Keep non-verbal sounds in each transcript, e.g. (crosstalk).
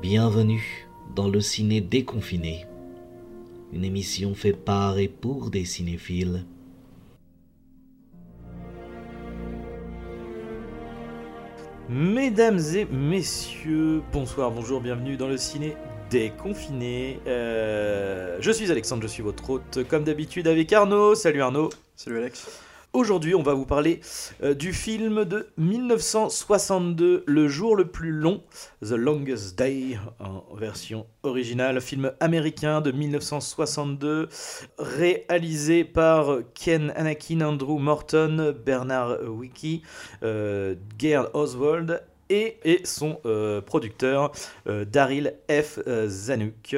Bienvenue dans le ciné déconfiné, une émission fait par et pour des cinéphiles. Mesdames et messieurs, bonsoir, bonjour, bienvenue dans le ciné déconfiné. Euh, je suis Alexandre, je suis votre hôte, comme d'habitude avec Arnaud. Salut Arnaud. Salut Alex. Aujourd'hui, on va vous parler euh, du film de 1962, Le jour le plus long, The Longest Day, en version originale, film américain de 1962, réalisé par Ken Anakin, Andrew Morton, Bernard Wiki, euh, Gerd Oswald et, et son euh, producteur euh, Daryl F. Zanuck.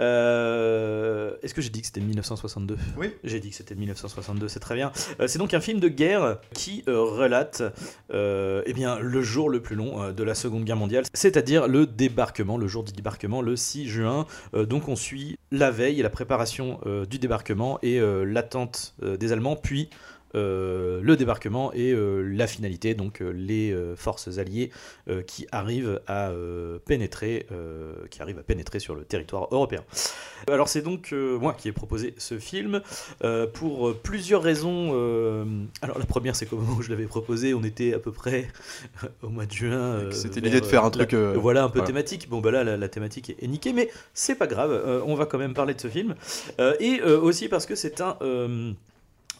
Euh, Est-ce que j'ai dit que c'était 1962 Oui. J'ai dit que c'était 1962, c'est très bien. Euh, c'est donc un film de guerre qui euh, relate euh, eh bien, le jour le plus long de la Seconde Guerre mondiale, c'est-à-dire le débarquement, le jour du débarquement, le 6 juin. Donc on suit la veille et la préparation du débarquement et l'attente des Allemands, puis euh, le débarquement et euh, la finalité, donc euh, les forces alliées qui arrivent à pénétrer, qui arrivent à pénétrer sur le territoire européen. Alors c'est donc moi qui ai proposé ce film pour plusieurs raisons. alors la première, c'est qu'au moment où je l'avais proposé, on était à peu près au mois de juin. C'était l'idée de faire un truc, la- voilà un peu voilà. thématique. Bon bah là, la, la thématique est, est niquée, mais c'est pas grave. on va quand même parler de ce film et aussi parce que c'est un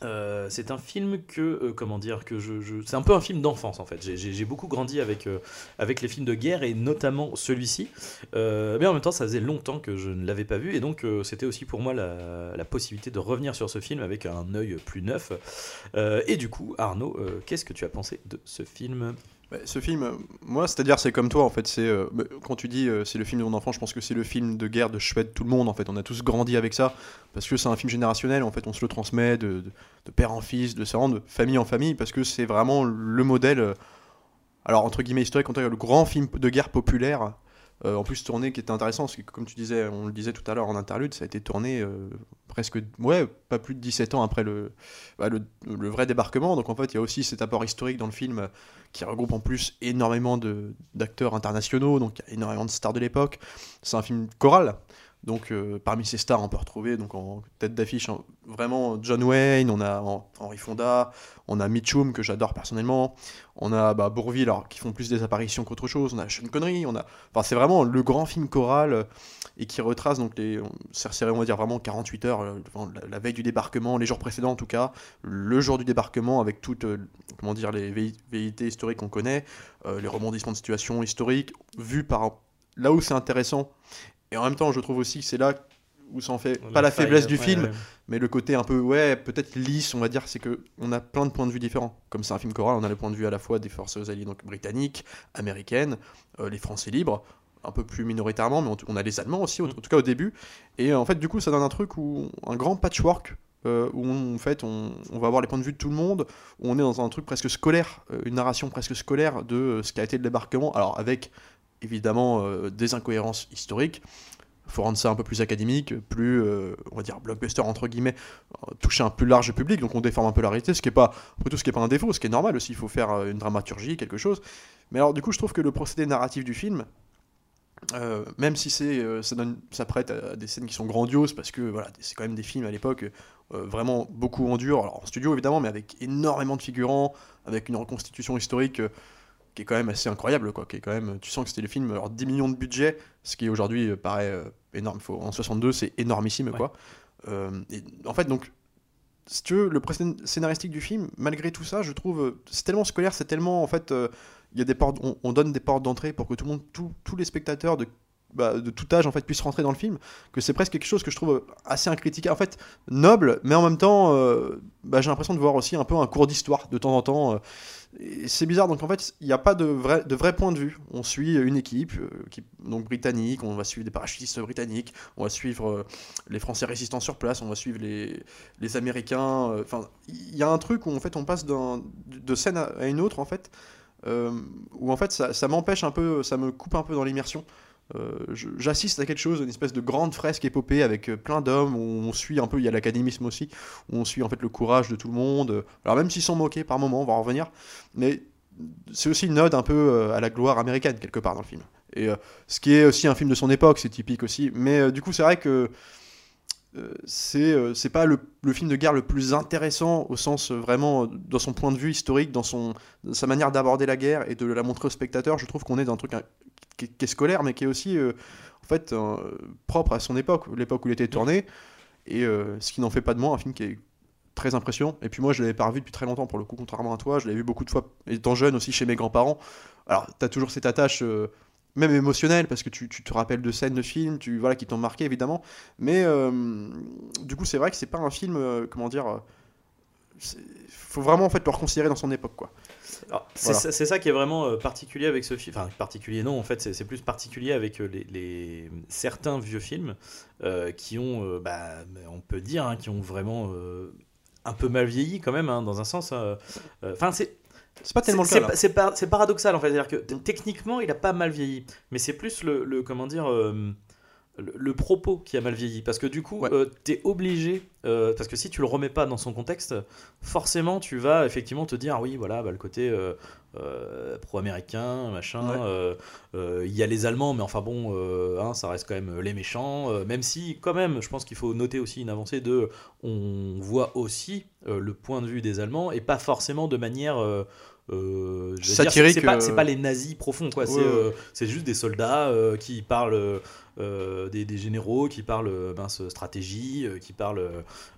euh, c'est un film que, euh, comment dire, que je, c'est un peu un film d'enfance en fait. J'ai- beaucoup grandi avec, euh, avec les films de guerre et notamment celui-ci. Mais en même temps, ça faisait longtemps que je ne l'avais pas vu et donc c'était aussi pour moi la, la possibilité de revenir sur ce film avec un œil plus neuf. Et du coup, Arnaud, qu'est-ce que tu as pensé de ce film? Ce film, euh, moi, c'est-à-dire, c'est comme toi, en fait. C'est euh, bah, quand tu dis euh, c'est le film de mon enfant, je pense que c'est le film de guerre de chouette tout le monde. En fait, on a tous grandi avec ça parce que c'est un film générationnel. En fait, on se le transmet de, de- père en fils, de ça, de famille en famille, parce que c'est vraiment le modèle. euh, alors entre guillemets historique, cas, le grand film de guerre populaire. en plus tourné qui était intéressant parce que comme tu disais on le disait tout à l'heure en interlude ça a été tourné presque ouais pas plus de 17 ans après le, bah, le, le vrai débarquement donc en fait il y a aussi cet apport historique dans le film qui regroupe en plus énormément d'acteurs internationaux, donc énormément de stars de l'époque. C'est un film choral, donc euh, parmi ces stars, on peut retrouver donc en tête d'affiche vraiment John Wayne, on a en- Henry Fonda, on a Mitchum que j'adore personnellement, on a bah, Bourvil alors, qui font plus des apparitions qu'autre chose, on a Sean Connery, on a, enfin c'est vraiment le grand film choral euh, et qui retrace donc les, c'est on va dire vraiment 48 heures, euh, la, veille du débarquement, les jours précédents en tout cas, le jour du débarquement avec toutes comment dire les vé- velléités historiques qu'on connaît, les rebondissements de situation historiques vus par là où c'est intéressant et en même temps je trouve aussi que c'est là où ça en fait pas la faille, faiblesse du ouais, film ouais. mais le côté un peu ouais peut-être lisse on va dire c'est que on a plein de points de vue différents comme c'est un film choral on a le point de vue à la fois des forces alliées donc britanniques américaines euh, les français libres un peu plus minoritairement mais on, on a les allemands aussi au- Mm. en tout cas au début et en fait du coup ça donne un truc où un grand patchwork euh, où on, en fait on, on va avoir les points de vue de tout le monde où on est dans un truc presque scolaire euh, une narration presque scolaire de ce qu'a été le débarquement alors avec évidemment euh, des incohérences historiques. Faut rendre ça un peu plus académique, plus, euh, on va dire, blockbuster, entre guillemets, euh, toucher un plus large public, donc on déforme un peu la réalité, ce qui est pas, après tout, ce qui est pas un défaut, ce qui est normal aussi, il faut faire une dramaturgie, quelque chose. Mais alors, du coup, je trouve que le procédé narratif du film, même si c'est, ça, prête à des scènes qui sont grandioses, parce que voilà, c'est quand même des films à l'époque vraiment beaucoup en dur, alors en studio évidemment, mais avec énormément de figurants, avec une reconstitution historique qui est quand même assez incroyable, quoi, qui est quand même, tu sens que c'était le film, alors 10 millions de budget, ce qui aujourd'hui euh, paraît euh, énorme, faut, en 62 c'est énormissime, Ouais. quoi. Euh, et en fait, donc, si tu veux, le scénaristique du film, malgré tout ça, je trouve, c'est tellement scolaire, c'est tellement, en fait, euh, y a des portes, on, on donne des portes d'entrée pour que tout le monde, tout- tous les spectateurs de, bah, de tout âge, en fait, puissent rentrer dans le film, que c'est presque quelque chose que je trouve assez incritiquable, en fait, noble, mais en même temps, euh, bah, j'ai l'impression de voir aussi un peu un cours d'histoire de temps en temps. euh, c'est bizarre, donc en fait, il n'y a pas de vrai, de vrai point de vue. On suit une équipe, euh, qui, donc britannique, on va suivre des parachutistes britanniques, on va suivre euh, les Français résistants sur place, on va suivre les, les Américains. euh, Enfin, il y a un truc où en fait on passe de scène à, une autre, en fait, où en fait ça m'empêche un peu, ça me coupe un peu dans l'immersion. Euh, J'assiste à quelque chose, une espèce de grande fresque épopée avec euh, plein d'hommes, où on suit un peu, il y a l'académisme aussi, où on suit en fait le courage de tout le monde. Alors même s'ils sont moqués par moments, on va en revenir, mais c'est aussi une ode un peu euh, à la gloire américaine quelque part dans le film. Et ce qui est aussi un film de son époque, c'est typique aussi. Mais du coup, c'est vrai que c'est euh, c'est pas le, le film de guerre le plus intéressant au sens euh, vraiment euh, dans son point de vue historique, dans, son, dans sa manière d'aborder la guerre et de la montrer au spectateur. Je trouve qu'on est dans un truc hein, qui, qui est scolaire, mais qui est aussi euh, en fait euh, propre à son époque, l'époque où il était tourné. Et euh, ce qui n'en fait pas de moi un film qui est très impressionnant. Et puis moi, je l'avais pas revu depuis très longtemps pour le coup, contrairement à toi. Je l'avais vu beaucoup de fois étant jeune aussi chez mes grands-parents. Alors, tu as toujours cette attache. Même émotionnelle parce que tu, tu te rappelles de scènes de films tu voilà qui t'ont marqué évidemment mais euh, du coup c'est vrai que c'est pas un film euh, comment dire euh, faut vraiment en fait le reconsidérer dans son époque quoi c'est Voilà. ça, qui est vraiment particulier avec ce film. Enfin, particulier non, en fait, c'est plus particulier avec les, les- certains vieux films euh, qui ont, bah, on peut dire, hein, qui ont vraiment un peu mal vieilli quand même, hein, dans un sens. euh, Enfin, c'est c'est pas tellement le cas c'est par- paradoxal en fait, c'est-à-dire que techniquement, il a pas mal vieilli, mais c'est plus le, le- comment dire. euh, le, le propos qui a mal vieilli parce que du coup Ouais. euh, t'es obligé euh, parce que si tu le remets pas dans son contexte forcément tu vas effectivement te dire ah oui voilà bah, le côté euh, pro-américain machin Ouais. il y a les allemands mais enfin bon hein, ça reste quand même les méchants même si quand même je pense qu'il faut noter aussi une avancée de on voit aussi le point de vue des allemands et pas forcément de manière euh, Satirique, c'est pas, euh, pas les nazis profonds quoi c'est Ouais, euh, c'est juste des soldats euh, qui parlent euh, des, des généraux qui parlent mince, stratégie, euh, qui parlent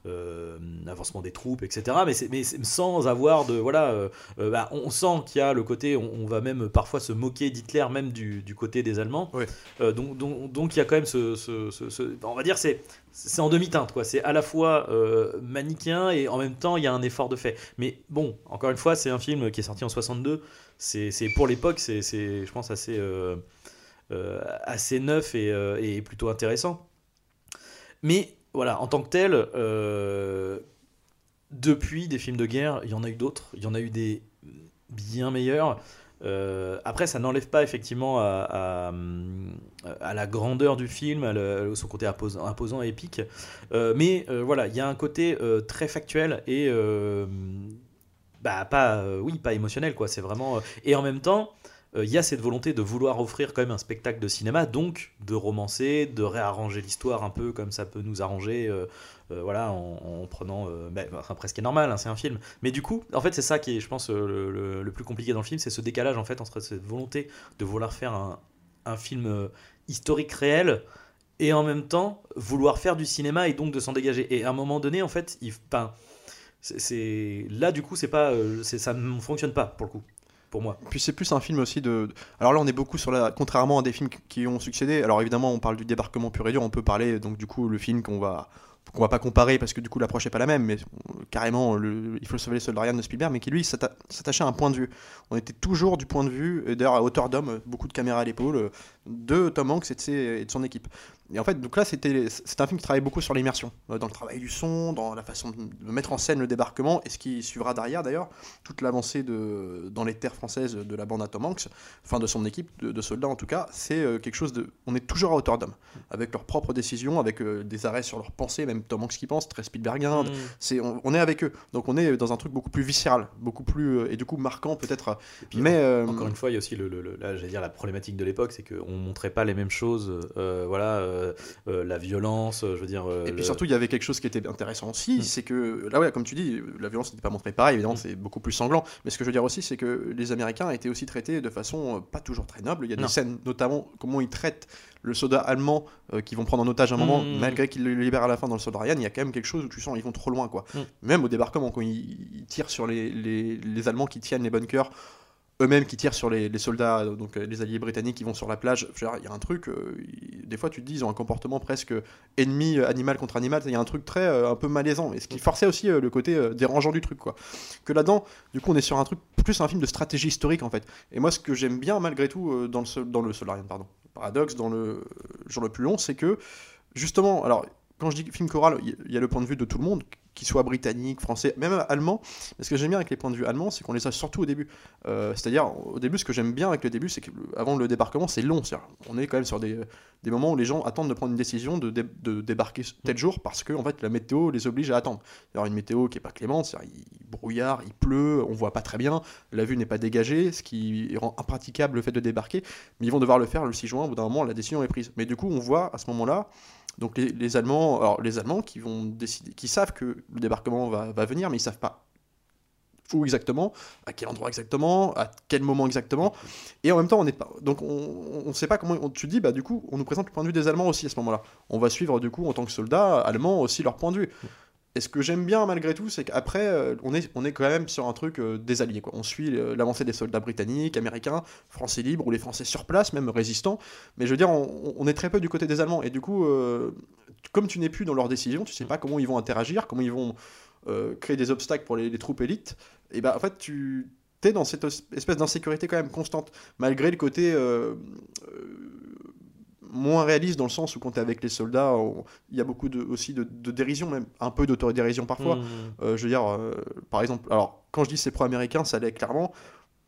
euh, avancement des troupes, etc. Mais, mais sans avoir de voilà, bah, on sent qu'il y a le côté, on, on va même parfois se moquer d'Hitler même du, du côté des Allemands. Donc, donc, donc il y a quand même ce, ce- ce- ce- on va dire c'est c'est en demi-teinte quoi. C'est à la fois euh, manichéen et en même temps il y a un effort de fait. Mais bon, encore une fois, c'est un film qui est sorti en 62. C'est pour l'époque, c'est je pense assez euh, euh, assez neuf et, euh, et plutôt intéressant. Mais voilà, en tant que tel, depuis des films de guerre, il y en a eu d'autres. Il y en a eu des bien meilleurs. Euh, après, ça n'enlève pas effectivement à, la grandeur du film, à son côté imposant, et épique. Euh, mais euh, voilà, il y a un côté très factuel et bah pas, oui, pas émotionnel quoi. C'est vraiment et en même temps, il y a cette volonté de vouloir offrir quand même un spectacle de cinéma, donc de romancer, de réarranger l'histoire un peu comme ça peut nous arranger, euh, euh, voilà, en, en prenant, euh, bah, enfin, presque normal, hein, c'est un film. Mais du coup, en fait, c'est ça qui est, je pense, euh, le, plus compliqué dans le film, c'est ce décalage en fait entre cette volonté de vouloir faire un, film euh, historique réel et en même temps vouloir faire du cinéma et donc de s'en dégager. Et à un moment donné, en fait, il, là du coup, c'est pas, euh, ça ne fonctionne pas pour le coup, pour moi. Puis c'est plus un film aussi de. Alors là, on est beaucoup sur la. Contrairement à des films qui ont succédé. Alors évidemment, on parle du débarquement pur et dur. On peut parler donc du coup le film qu'on va qu'on va pas comparer parce que du coup l'approche est pas la même. Mais euh, carrément, le... il faut sauver les soldats de Spielberg, mais qui lui s'atta- s'attachait à un point de vue. On était toujours du point de vue, d'ailleurs à hauteur d'homme, beaucoup de caméras à l'épaule, euh, de Tom Hanks et de son équipe. Et en fait, donc là, c'était c'est un film qui travaille beaucoup sur l'immersion, euh, dans le travail du son, dans la façon de mettre en scène le débarquement, et ce qui suivra derrière d'ailleurs, toute l'avancée de, dans les terres françaises de la bande à Tom Hanks, enfin de son équipe, de, de soldats en tout cas, c'est euh, quelque chose de... On est toujours à hauteur d'homme, avec leurs propres décisions, avec euh, des arrêts sur leurs pensées, même Tom Hanks qui pense, très Spielbergien, Mm. c'est, on, on est avec eux. Donc on est dans un truc beaucoup plus viscéral, beaucoup plus... et du coup marquant peut-être. Mais... euh, Encore une fois, il y a aussi le, le- le- là, j'allais dire la problématique de l'époque, c'est qu'on montrait pas les mêmes choses. euh, voilà, euh, euh, la violence, euh, je veux dire. Et puis le- surtout, il y avait quelque chose qui était intéressant aussi, Mm. c'est que, là, ouais, comme tu dis, la violence n'était pas montrée pareil, évidemment, Mm. c'est beaucoup plus sanglant. Mais ce que je veux dire aussi, c'est que les Américains étaient aussi traités de façon pas toujours très noble. Il y a Non. des scènes, notamment, comment ils traitent le soldat allemand euh, qu'ils vont prendre en otage à un moment, Mm. malgré qu'ils le libèrent à la fin dans le soldat Ryan, il y a quand même quelque chose où tu sens ils vont trop loin, quoi. Même au débarquement, quand ils, ils tirent sur les, les, les Allemands qui tiennent les bunkers, eux-mêmes qui tirent sur les, soldats, euh, donc euh, les alliés britanniques qui vont sur la plage. Il y a un truc, euh, des fois tu te dis, ils ont un comportement presque ennemi animal contre animal. Il y a un truc très un peu malaisant, et ce qui forçait aussi le côté dérangeant du truc, quoi. Que là-dedans, du coup, on est sur un truc plus un film de stratégie historique en fait. Et moi, ce que j'aime bien malgré tout dans le dans le Solarian, pardon, paradoxe dans le jour le plus long, c'est que justement, alors quand je dis film choral, il y a le point de vue de tout le monde qu'ils soient britanniques, français, même allemands. Mais ce que j'aime bien avec les points de vue allemands, c'est qu'on les a surtout au début. Euh, C'est-à-dire, au début, ce que j'aime bien avec le début, c'est qu'avant le débarquement, c'est long. C'est-à-dire, on est quand même sur des, des moments où les gens attendent de prendre une décision de, dé- de débarquer tel jour parce que en fait, la météo les oblige à attendre. Alors, une météo qui est pas clémente, c'est-à-dire, il brouillard, il pleut, on voit pas très bien, la vue n'est pas dégagée, ce qui rend impraticable le fait de débarquer. Mais ils vont devoir le faire le 6 juin, au bout d'un moment, la décision est prise. Mais du coup, on voit à ce moment-là, donc les, Allemands, alors les Allemands qui vont décider, qui savent que le débarquement va, venir, mais ils savent pas où exactement, à quel endroit exactement, à quel moment exactement, et en même temps on n'est pas, donc on ne sait pas comment. Tu dis bah du coup on nous présente le point de vue des Allemands aussi à ce moment-là. On va suivre du coup en tant que soldats allemands aussi leur point de vue. Et ce que j'aime bien malgré tout, c'est qu'après, euh, on est, on est quand même sur un truc euh, des alliés. Quoi. On suit euh, l'avancée des soldats britanniques, américains, français libres, ou les français sur place, même résistants. Mais je veux dire, on, est très peu du côté des Allemands. Et du coup, comme tu n'es plus dans leurs décisions, tu sais pas comment ils vont interagir, comment ils vont créer des obstacles pour les, troupes élites. Et bah, en fait, tu es dans cette espèce d'insécurité quand même constante, malgré le côté. Moins réaliste dans le sens où quand tu es avec les soldats, il y a beaucoup de, aussi de, de dérision, même un peu d'autodérision parfois. Mmh. Euh, je veux dire, euh, par exemple, alors quand je dis c'est pro-américain, ça l'est clairement.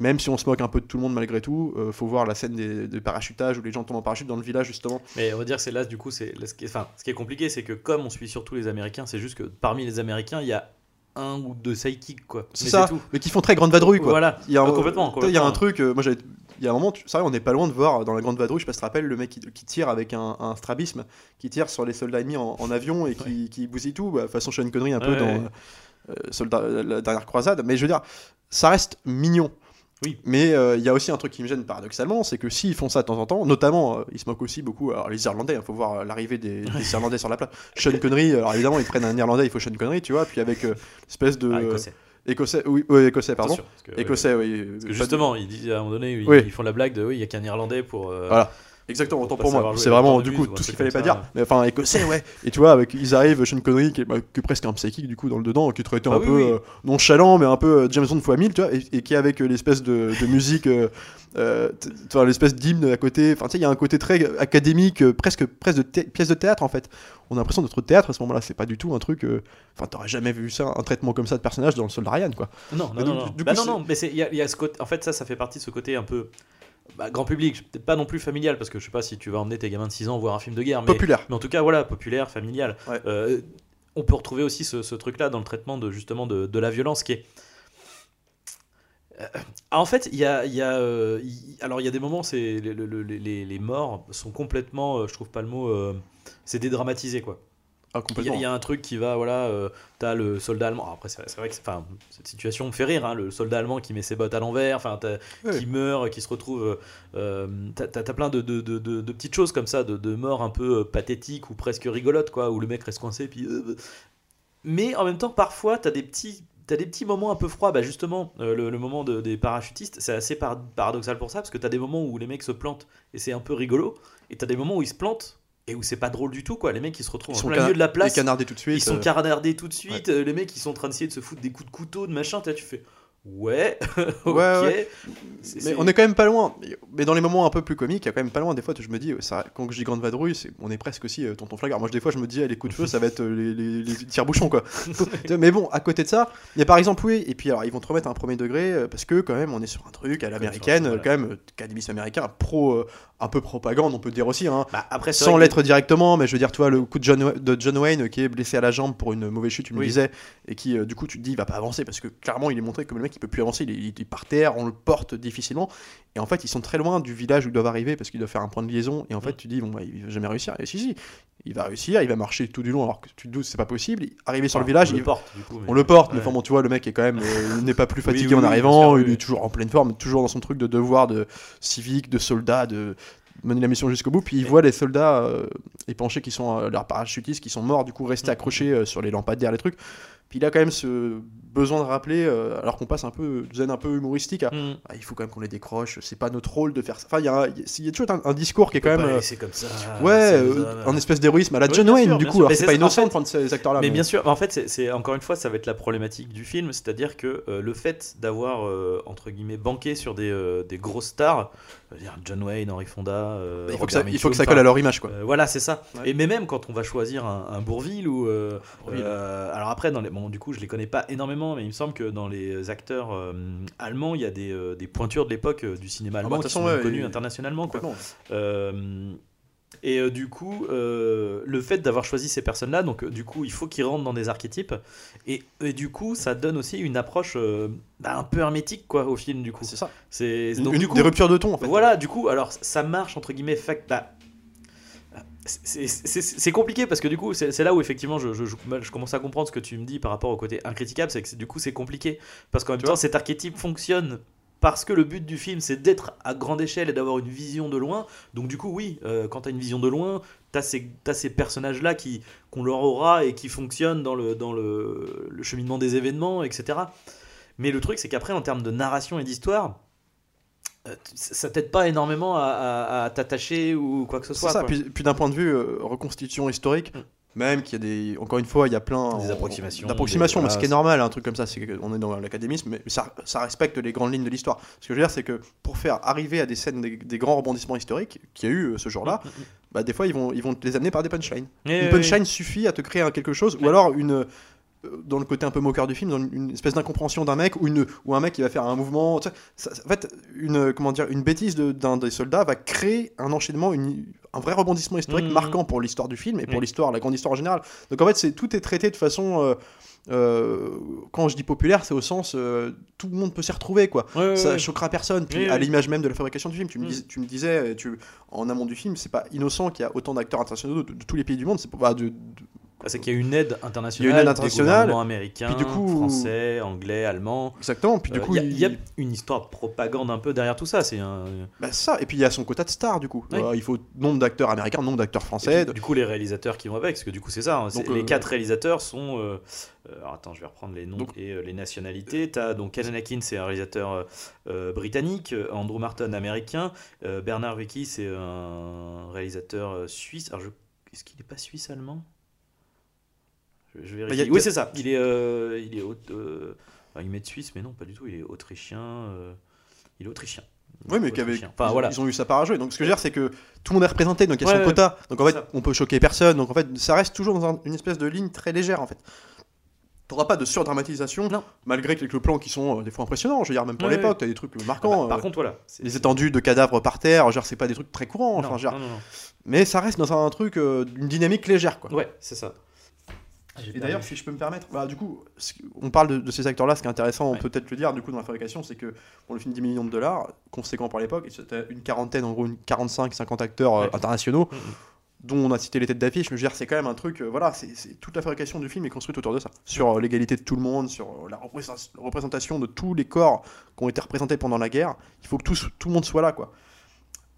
Même si on se moque un peu de tout le monde malgré tout, euh, faut voir la scène des, des parachutage où les gens tombent en parachute dans le village justement. Mais on va dire que c'est là, du coup, c'est ce qui est, enfin, ce qui est compliqué, c'est que comme on suit surtout les Américains, c'est juste que parmi les Américains, il y a un ou deux sidekicks, quoi. C'est Mais ça, tout. mais qui font très grande vadrouille quoi. Voilà. Il y a un, complètement, sais, Il y a un complètement. truc, moi j'avais. Il y a un moment, tu- c'est vrai, on n'est pas loin de voir dans la grande vadrouille, je sais pas si tu te rappelles, le mec qui, qui tire avec un, un strabisme, qui tire sur les soldats ennemis en, en avion et qui, qui bousille tout, bah, façon Sean Connery un peu Ouais, dans ouais. euh, Soldat- la dernière croisade. Mais je veux dire, ça reste mignon. Oui. Mais euh, il y a aussi un truc qui me gêne paradoxalement, c'est que s'ils font ça de temps en temps, notamment, euh, ils se moquent aussi beaucoup, alors les Irlandais, il faut voir euh, l'arrivée des, (laughs) des Irlandais sur la plage. Sean Connery, alors évidemment, ils prennent un Irlandais, il faut Sean Connery, tu vois, puis avec euh, espèce de. Ah, écossais. Écossais, oui, ouais, écossais, pardon. Attention, parce que, Écossais, oui. Parce que Pas de- justement, ils disent à un moment donné, ils, Oui. ils font la blague de oui, il y a qu'un Irlandais pour. euh, Voilà. Exactement, Pour autant pour moi. C'est vraiment du coup tout ce qu'il fallait pas dire. Mais enfin, écossais, ouais. Et tu vois, avec, ils arrivent, Sean Connery, qui est, bah, qui est presque un psychique du coup dans le dedans, qui est traité Ah un oui, peu oui. euh, nonchalant, mais un peu euh, James Bond fois 1000, tu vois, et, et qui est avec euh, l'espèce de, de musique, euh, euh, vois, l'espèce d'hymne à côté. Enfin, tu sais, il y a un côté très académique, euh, presque, presque de pièce de théâtre en fait. On a l'impression d'être au théâtre à ce moment-là. C'est pas du tout un truc. euh, Enfin, t'aurais jamais vu ça, un traitement comme ça de personnage dans le Soldat Ryan, quoi. Non, non, Mais non, donc, non. du Bah coup, non, mais il y a ce côté. En fait, ça, ça fait partie de ce côté un peu bah, grand public, peut-être pas non plus familial, parce que je sais pas si tu vas emmener tes gamins de 6 ans voir un film de guerre, mais, Populaire. mais en tout cas, voilà, populaire, familial. Ouais. Euh, on peut retrouver aussi ce, ce truc-là dans le traitement de justement de, de la violence, qui est. Euh, en fait, il y a, il y a, euh, alors il y a des moments, c'est le- le- le- les, les morts sont complètement, je trouve pas le mot, c'est dédramatisé quoi. Ah, Il y, a- y un truc qui va, voilà, euh, t'as le soldat allemand. Alors après, c'est c'est vrai que cette situation me fait rire, hein, le soldat allemand qui met ses bottes à l'envers, enfin, qui meurt, qui se retrouve. euh, t'as t'as- plein de, de, de- petites choses comme ça, de, morts un peu euh, pathétiques ou presque rigolotes, quoi, où le mec reste coincé, puis. euh, mais en même temps, parfois, t'as des petits. T'as des petits moments un peu froids, bah justement, euh, le, le moment de- des parachutistes, c'est assez par- paradoxal pour ça, parce que t'as des moments où les mecs se plantent et c'est un peu rigolo, et t'as des moments où ils se plantent et où c'est pas drôle du tout, quoi. Les mecs ils se retrouvent Ils en sont plein milieu de la place, canardés tout de suite. ils sont euh, caranardés tout de suite. euh, Les mecs, ils sont en train d'essayer de se foutre des coups de couteau, de machin. T'as- Tu fais (laughs) ouais, ok. Ouais, ouais. Mais on est quand même pas loin. Mais dans les moments un peu plus comiques, il y a quand même pas loin. Des fois, je me dis, ça, quand je dis grande vadrouille, on est presque aussi euh, tonton flingueur. Moi, des fois, je me dis, ah, les coups de feu, ça va être euh, les, les, les tire-bouchons, quoi. (laughs) (laughs) mais bon, à côté de ça, il y a par exemple, oui, et puis alors, ils vont te remettre un premier degré, euh, parce que quand même, on est sur un truc à l'américaine, euh, quand même, euh, académiste américain, pro, euh, un peu propagande, on peut dire aussi, hein. Bah, après, Sans que- l'être directement, mais je veux dire, toi, le coup de John, de John Wayne euh, qui est blessé à la jambe pour une mauvaise chute, tu me Oui. disais, et qui, euh, du coup, tu te dis, il va pas avancer parce que clairement, il est montré comme le mec, il peut plus avancer, il est, il est par terre, on le porte difficilement. Et en fait, ils sont très loin du village où ils doivent arriver parce qu'ils doivent faire un point de liaison. Et en fait, Mm. tu dis, bon, bah, il va jamais réussir. Et si, si, il va réussir, il va marcher tout du long alors que tu te doutes, c'est pas possible. Arrivé sur le village, on il- le porte, du coup, mais- on le porte, mais enfin bon, tu vois, le mec est quand même, euh, n'est pas plus (laughs) fatigué oui, en arrivant, il est toujours en pleine forme, toujours dans son truc de devoir de civique, de soldat, de mener la mission jusqu'au bout. Puis il voit les soldats euh, épanchés qui sont, euh, leurs parachutistes, qui sont morts, du coup, restés Mhm. accrochés euh, sur les lampadaires, les trucs. Puis il a quand même ce besoin de rappeler, euh, alors qu'on passe un peu, zen un peu humoristique, à, Hmm. ah, il faut quand même qu'on les décroche, c'est pas notre rôle de faire ça. Enfin, il y a, un- il y a toujours un, un discours qui est quand même. euh, laisser comme ça. Ouais, ça euh, nous a- un espèce d'héroïsme à la Oui, John Wayne, sûr, du coup. Alors, c'est c'est pas en innocent fait- de prendre ces acteurs-là. mais bien sûr, en fait, c'est- c'est encore une fois, ça va être la problématique du film, c'est-à-dire que euh, le fait d'avoir euh, entre guillemets banqué sur des, euh, des grosses stars, John Wayne, Henry Fonda, euh, il faut, que ça, il faut que Mitchum, ça colle à leur image, quoi. Euh, voilà, c'est ça. Ouais. Et mais même quand on va choisir un, un Bourville ou euh, Bourville. euh, alors après dans les bon, du coup, je les connais pas énormément, mais il me semble que dans les acteurs euh, allemands, il y a des, euh, des pointures de l'époque euh, du cinéma allemand bah, de toute qui sont ouais, connues et- internationalement. Quoi. Et euh, du coup, euh, le fait d'avoir choisi ces personnes-là, donc euh, du coup, il faut qu'ils rentrent dans des archétypes. Et, et du coup, ça donne aussi une approche bah, un peu hermétique quoi, au film, du coup. C'est ça. C'est donc, une- du coup, des ruptures de ton en fait. voilà, du coup, alors ça marche entre guillemets. Fact, bah, c'est- compliqué parce que du coup, c'est là où effectivement je, je- je- je commence à comprendre ce que tu me dis par rapport au côté incritiquable. C'est que du coup, c'est compliqué parce qu'en même temps, cet archétype fonctionne parce que le but du film c'est d'être à grande échelle et d'avoir une vision de loin. Donc, du coup, oui, euh, quand tu as une vision de loin, tu as ces, t'as ces personnages-là qui qu'on leur aura et qui fonctionnent dans le, dans le, le cheminement des événements, etc. Mais le truc, c'est qu'après, en termes de narration et d'histoire, ça ça t'aide pas énormément à, à- à t'attacher ou quoi que ce C'est soit. ça. quoi. Puis, puis d'un point de vue euh, reconstitution historique, Mm. même qu'il y a des, encore une fois, il y a plein Des on- approximations, d'approximations, mais ce qui est normal, un truc comme ça, c'est qu'on est dans l'académisme, mais ça, ça respecte les grandes lignes de l'histoire. Ce que je veux dire, c'est que pour faire arriver à des scènes, des, des grands rebondissements historiques qu'il y a eu euh, ce jour-là, Mm, mm, bah, des fois ils vont, ils vont te les amener par des punchlines. Et, Une euh, punchline suffit à te créer un quelque chose, ou alors une euh, dans le côté un peu moqueur du film, dans une, espèce d'incompréhension d'un mec ou une ou un mec qui va faire un mouvement. ça- ça- en fait, une comment dire, une bêtise de- d'un des soldats va créer un enchaînement, une- un vrai rebondissement historique Mhm. marquant pour l'histoire du film et pour Oui. l'histoire, la grande histoire en général. Donc en fait, c'est tout est traité de façon euh, euh, quand je dis populaire, c'est au sens euh, tout le monde peut s'y retrouver quoi. ouais, ouais, Ça ouais. choquera personne. Puis à l'image même de la fabrication du film, tu me, Mm. dis- tu me disais, tu, en amont du film, c'est pas innocent qu'il y a autant d'acteurs internationaux de, de tous les pays du monde. C'est pas de, de- C'est qu'il y a une aide internationale. Il y a une aide des internationale, gouvernements américains, puis du coup- français, anglais, allemands. exactement. Puis du Euh, coup, il y, a- il y a il- une histoire de propagande un peu derrière tout ça. C'est un. Bah, ça, et puis il y a son quota de star du coup. Oui. Euh, il faut nombre d'acteurs américains, nombre d'acteurs français. puis, du coup, les réalisateurs qui vont avec, parce que du coup, c'est ça. hein, les euh, quatre réalisateurs sont. euh, euh, alors, attends, je vais reprendre les noms Donc- et euh, les nationalités. T'as donc Ken Anakin, c'est un réalisateur euh, euh, britannique. euh, Andrew Martin, américain. euh, Bernard Vicky, c'est un réalisateur euh, suisse. Alors, je... est-ce qu'il n'est pas suisse-allemand? je, je vérifie. Bah, a- Oui, c'est ça. Il est. euh, il est aut- euh, enfin, ils mettent suisse, mais non, pas du tout. Il est autrichien. euh, il est autrichien. Oui, mais qu'avec. Enfin, ils, voilà. ils ont eu sa part à jouer. Donc ce que je veux dire, c'est que tout le monde est représenté, donc il y a Ouais, son ouais. quota. Donc en fait, Ça. on peut choquer personne. Donc en fait, ça reste toujours dans un- une espèce de ligne très légère en fait. T'auras pas de surdramatisation, malgré quelques plans qui sont euh, des fois impressionnants. Je veux dire, même pour Ouais, l'époque, t'as des trucs Ah bah, marquants. par euh, contre, voilà. les étendues de cadavres par terre, genre c'est pas des trucs très courants. Non, Enfin, non, non, non. mais ça reste dans un truc euh, d'une dynamique légère quoi. Ouais, c'est ça. Et d'ailleurs, si je peux me permettre, bah, du coup, on parle de, de ces acteurs-là, ce qui est intéressant, on peut peut-être le dire, du coup, dans la fabrication, c'est que pour le film 10 millions de dollars, conséquent pour l'époque, c'était une quarantaine, en gros, une 45-50 acteurs euh, internationaux, Mhm. dont on a cité les têtes d'affiche, mais je veux dire, c'est quand même un truc, euh, voilà, c'est toute la fabrication du film est construite autour de ça, sur euh, l'égalité de tout le monde, sur la représent- représentation de tous les corps qui ont été représentés pendant la guerre. Il faut que tout, tout le monde soit là, quoi.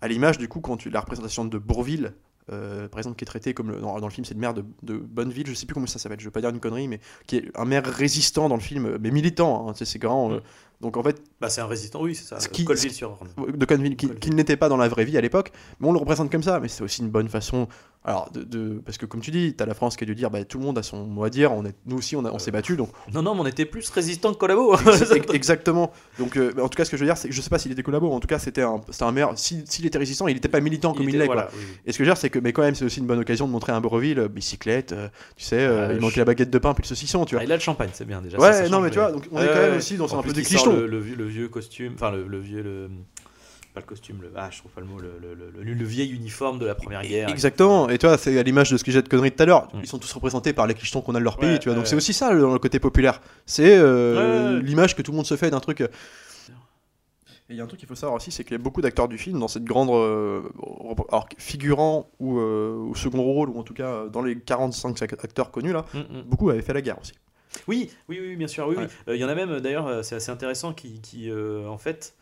À l'image, du coup, quand tu la représentation de Bourville, euh, par exemple, qui est traité comme dans, le film, c'est le maire de, Bonneville, je sais plus comment ça s'appelle, je vais pas dire une connerie, mais qui est un maire résistant dans le film, mais militant, hein, c'est grand. euh. Donc en fait, Bah, c'est un résistant, oui, c'est ça. Ce qui- Colville-sur-Orne. de Conneville, qui, Colville. qui n'était pas dans la vraie vie à l'époque, mais on le représente comme ça, mais c'est aussi une bonne façon. Alors, de, de- parce que comme tu dis, t'as la France qui a dû dire, bah, tout le monde a son mot à dire, on est, nous aussi on, a- on s'est battu, donc Non, non, mais on était plus résistant que collabo. (laughs) Ex- Exactement. Donc, euh, en tout cas, ce que je veux dire, c'est je sais pas s'il était collabo, en tout cas, c'était un, c'était un maire. si- S'il était résistant, il n'était pas militant comme il, l'est. voilà, oui. Et ce que je veux dire, c'est que, mais quand même, c'est aussi une bonne occasion de montrer un Bourville, euh, bicyclette, euh, tu sais, euh, Ah, il manquait la baguette de pain puis le saucisson, tu vois. Ah, il a le champagne, c'est bien déjà. ouais, ça, ça non, mais tu vois, donc on est quand même aussi dans un peu des Le, le vieux, le vieux costume, enfin le, le vieux, le, pas le costume, le, ah, je trouve pas le mot, le, le, le- vieil uniforme de la première guerre. Exactement, et tu vois, c'est à l'image de ce que j'ai de conneries tout à l'heure. Mm. Ils sont tous représentés par les clichetons qu'on a de leur pays, Ouais, tu vois. Donc ouais, c'est aussi ça le- dans le côté populaire. C'est euh, Ouais, ouais, ouais. l'image que tout le monde se fait d'un truc. euh. Et il y a un truc qu'il faut savoir aussi, c'est qu'il y a beaucoup d'acteurs du film dans cette grande. euh, alors, figurants ou, euh, ou second rôle, ou en tout cas dans les 45 acteurs connus là, Mm, mm. beaucoup avaient fait la guerre aussi. Oui, oui, oui, bien sûr, oui, oui. Ouais. Euh, Il y en a même, d'ailleurs, euh, c'est assez intéressant, qui, qui euh, en fait,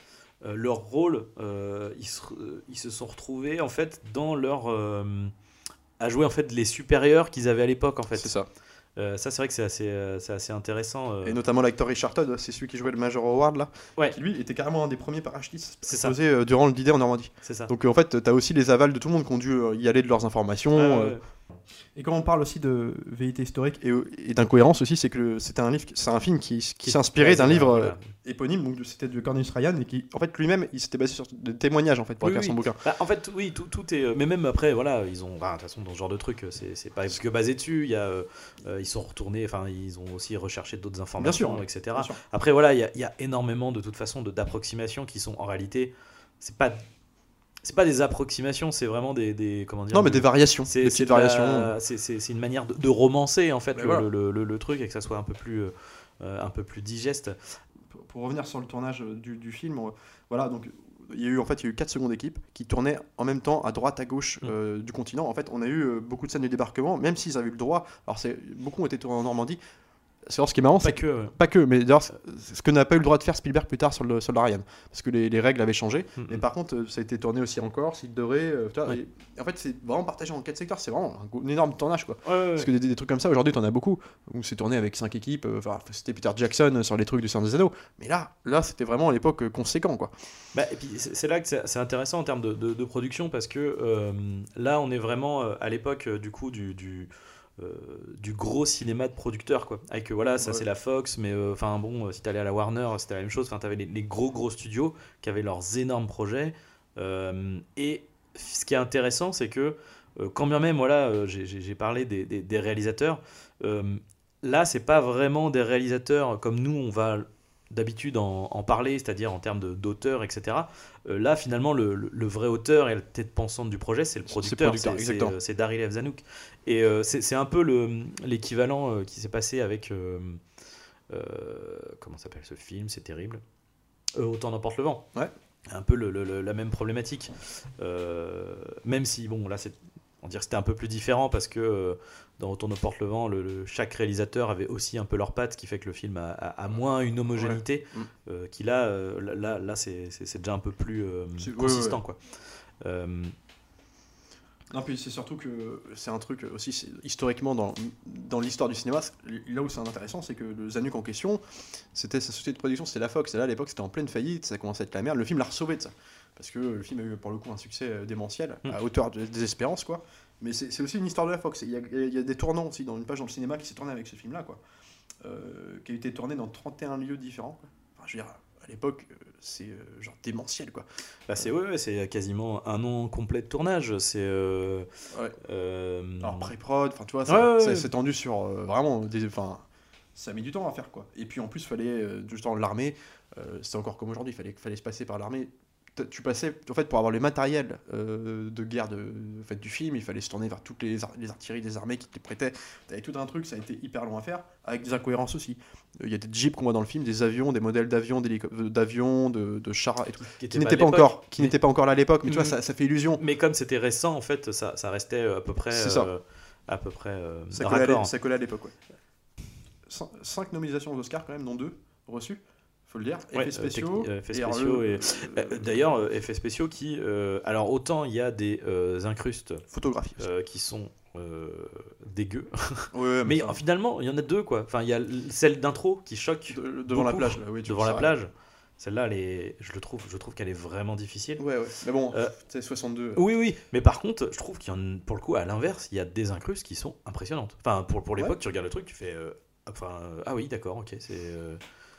leur rôle, ils, se, ils se sont retrouvés, en fait, dans leur... à jouer, en fait, les supérieurs qu'ils avaient à l'époque, en fait. C'est ça. Euh, ça, c'est vrai que c'est assez, euh, assez intéressant. euh. Et notamment l'acteur Richard Todd, c'est celui qui jouait le Major Howard là, Ouais. qui lui était carrément un des premiers parachutistes C'est ça. posés durant le D-Day en Normandie. C'est ça. Donc en fait, t'as aussi les avals de tout le monde qui ont dû y aller de leurs informations. Et quand on parle aussi de vérité historique et, et d'incohérence aussi, c'est que c'était un livre, c'est un film qui, qui s'inspirait d'un livre Voilà. euh, éponyme, donc c'était de Cornelius Ryan et qui, en fait, lui-même, il s'était basé sur des témoignages en fait pour Oui, son bouquin. Bah, en fait, oui, tout, tout est. euh, Mais même après, voilà, ils ont. bah, De toute façon, dans ce genre de truc, euh, c'est pas que basé dessus. Il y a, euh, ils sont retournés. Enfin, ils ont aussi recherché d'autres informations, sûr, etc. Bien sûr. Après, voilà, il y a, il y a énormément de toute façon d'approximations qui sont en réalité. C'est pas. C'est pas des approximations, c'est vraiment des, des comment dire Non, mais de- des variations, c'est des variations. c'est- c'est c'est une manière de, de romancer en fait le, voilà. le- le- le truc et que ça soit un peu plus euh, euh, un peu plus digeste. pour, pour revenir sur le tournage euh, du, du film, on- voilà, donc il y a eu en fait il y a eu quatre secondes d'équipe qui tournaient en même temps à droite à gauche Mm. euh, du continent. En fait, on a eu euh, beaucoup de scènes de débarquement, même s'ils avaient eu le droit. Alors c'est beaucoup ont été tournés en Normandie. C'est alors ce qui est marrant, Pas c'est que. ouais. pas que, mais d'ailleurs ce que n'a pas eu le droit de faire Spielberg plus tard sur le Soldat Ryan, parce que les, les règles avaient changé. Mm, Mais mm. par contre, euh, ça a été tourné aussi en Corse, île de Ré. euh, Ouais. en fait, c'est vraiment partagé en quatre secteurs. C'est vraiment un, énorme tournage, quoi. Ouais. Parce que des, des trucs comme ça, aujourd'hui, t'en as beaucoup. Où c'est tourné avec cinq équipes. euh, Enfin, c'était Peter Jackson euh, sur les trucs du Seigneur des Anneaux. Mais là, là, c'était vraiment à l'époque conséquent, quoi. Bah, et puis c'est là que c'est c'est intéressant en termes de, de- de production parce que euh, là on est vraiment à l'époque du coup du, du, du gros cinéma de producteurs quoi. Avec euh, voilà ça Ouais. c'est la Fox mais euh, enfin bon euh, si t'allais à la Warner c'était la même chose. Enfin t'avais les, les gros gros studios qui avaient leurs énormes projets Euh, et ce qui est intéressant c'est que euh, quand bien même voilà euh, j'ai- parlé des, des- des réalisateurs euh, là c'est pas vraiment des réalisateurs comme nous on va d'habitude en, en parler, c'est-à-dire en termes d'auteur, etc. Euh, là, finalement, le, vrai auteur et la tête pensante du projet, c'est le producteur, c'est- euh, Daryl F. Zanuck. Et euh, c'est un peu le- l'équivalent euh, qui s'est passé avec. euh, comment s'appelle ce film C'est terrible. Autant n'emporte le vent. Ouais. Un peu le- le- le- la même problématique. Même si, bon, là, c'est. On dirait que c'était un peu plus différent parce que dans Autant ne porte le vent, le, chaque réalisateur avait aussi un peu leur patte, ce qui fait que le film a, a- a moins une homogénéité. Mm. euh, qui là, euh, là, c'est déjà un peu plus euh, ouais, consistant. ouais. Quoi. Euh, Non, puis c'est surtout que c'est un truc aussi historiquement dans, dans l'histoire du cinéma. Là où c'est intéressant, c'est que le Zanuck en question, c'était sa société de production, c'était la Fox. Et là, à l'époque, c'était en pleine faillite, ça commençait à être la merde. Le film l'a ressauvé de ça. Parce que le film a eu pour le coup un succès démentiel, Mm. à hauteur de désespérance, quoi. Mais c'est c'est aussi une histoire de la Fox. Il y, a, il y a des tournants aussi dans une page dans le cinéma qui s'est tournée avec ce film-là, quoi. Euh, qui a été tourné dans 31 lieux différents. quoi. Enfin, je veux dire, à l'époque, euh, c'est euh, genre démentiel, quoi. bah, c'est ouais, ouais, c'est quasiment un an complet de tournage. C'est. euh, Ouais. Alors pré-prod, enfin tu vois, ça, ça ouais. s'est tendu sur vraiment des, enfin ça mis du temps à faire quoi. Et puis en plus fallait euh, justement l'armée, c'était encore comme aujourd'hui, fallait fallait se passer par l'armée. Tu passais en fait pour avoir le matériel euh, de guerre de, en fait, du film, il fallait se tourner vers toutes les, ar- les artilleries des armées qui te les prêtaient. T'avais tout un truc, ça a été hyper long à faire, avec des incohérences aussi. Euh, Il y a des jeeps qu'on voit dans le film, des avions, des modèles d'avions, d'avions, de, de chars et tout, qui n'étaient pas encore, qui Mais- n'étaient pas encore là à l'époque. Mais tu vois, Mhm. ça, ça fait illusion. Mais comme c'était récent, en fait, ça, ça restait euh, à peu près. C'est ça. euh, à peu près. Ça collait, à raccord. l'é- ça collait à l'époque, ouais. Cin- Cinq nominations aux Oscars, quand même, dont deux reçues, faut le dire. Ouais, effets euh, spéciaux. euh, effets et alors, spéciaux et- euh, Euh, D'ailleurs, euh, effets spéciaux qui. euh, alors, autant il y a des euh, incrustes photographie. aussi. euh, qui sont dégueux. Ouais, Mais finalement, il y en a deux, quoi. Enfin, il y a celle d'intro qui choque de- devant la plage, là, oui, devant la plage. Celle-là, est, je le trouve, je trouve qu'elle est vraiment difficile. Ouais, ouais. Mais bon, Euh, c'est 62. Oui, oui, mais par contre, je trouve qu'il y en pour le coup, à l'inverse, il y a des incrustes qui sont impressionnantes. Enfin, pour, pour l'époque, Ouais. tu regardes le truc, tu fais. euh, enfin, euh, ah oui, d'accord, ok, c'est.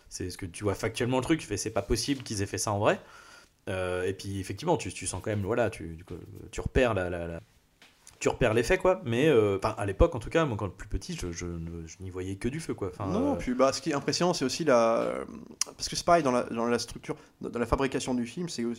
C'est ce que tu vois factuellement le truc, c'est pas possible qu'ils aient fait ça en vrai. Euh, et puis, effectivement, tu, tu sens quand même, voilà, tu, tu, tu repères la. la- la- tu repères l'effet, quoi. Mais euh, à l'époque, en tout cas, moi, quand plus petit, je, je, je n'y voyais que du feu, quoi. Enfin, non, euh, puis bah, ce qui est impressionnant, c'est aussi la. Parce que c'est pareil dans la, dans la structure, dans la fabrication du film, c'est euh,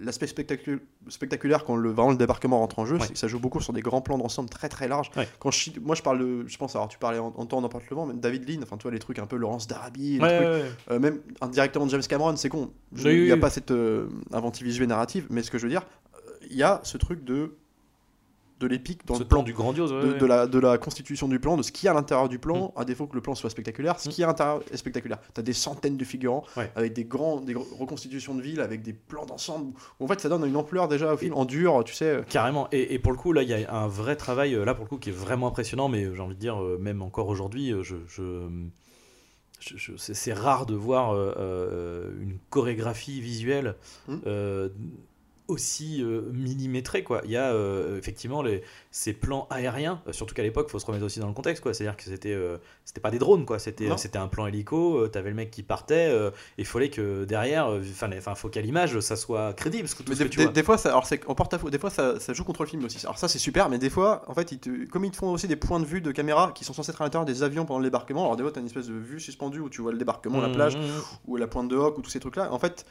l'aspect spectacu- spectaculaire quand le, vraiment le débarquement rentre en jeu, Ouais. c'est que ça joue beaucoup sur des grands plans d'ensemble très très larges. Ouais. Quand je, moi je parle de. Je pense, alors tu parlais en, en temps n'importe le vent, même David Lean, enfin tu vois les trucs un peu Laurence d'Arabie, les ouais, trucs. Euh, même indirectement James Cameron, c'est con. Il n'y a pas cette euh, inventivité narrative, mais ce que je veux dire, euh, il y a ce truc de de l'épique dans Ce le plan, du grandiose, ouais, de, la, de la constitution du plan, de ce qu'il y a à l'intérieur du plan, Mm. à défaut que le plan soit spectaculaire. Ce Mm. qui est à l'intérieur est spectaculaire. Tu as des centaines de figurants Ouais. avec des grands des reconstitutions de villes, avec des plans d'ensemble. En fait, ça donne une ampleur déjà au film en dur, tu sais. euh, Carrément. Et, et pour le coup, là, il y a un vrai travail, euh, là, pour le coup, qui est vraiment impressionnant, mais euh, j'ai envie de dire, même encore aujourd'hui, je, c'est rare de voir euh, une chorégraphie visuelle euh, aussi euh, millimétré quoi. Il y a euh, effectivement les, ces plans aériens, euh, surtout qu'à l'époque, il faut se remettre aussi dans le contexte quoi. C'est-à-dire que c'était euh, c'était pas des drones quoi, c'était un plan hélico. euh, T'avais le mec qui partait, il fallait que derrière, enfin enfin faut qu'à l'image ça soit crédible. Ce que, tout Mais ce des, que tu des- vois. des fois, ça, alors c'est en porte-à-faux. Des fois, ça, ça joue contre le film aussi. Alors ça, c'est super, mais des fois, en fait, ils te, comme ils te font aussi des points de vue de caméra qui sont censés être à l'intérieur des avions pendant le débarquement. Alors des fois, t'as une espèce de vue suspendue où tu vois le débarquement, la Mmh, plage mmh, ou la pointe de Hawk ou tous ces trucs-là. En fait,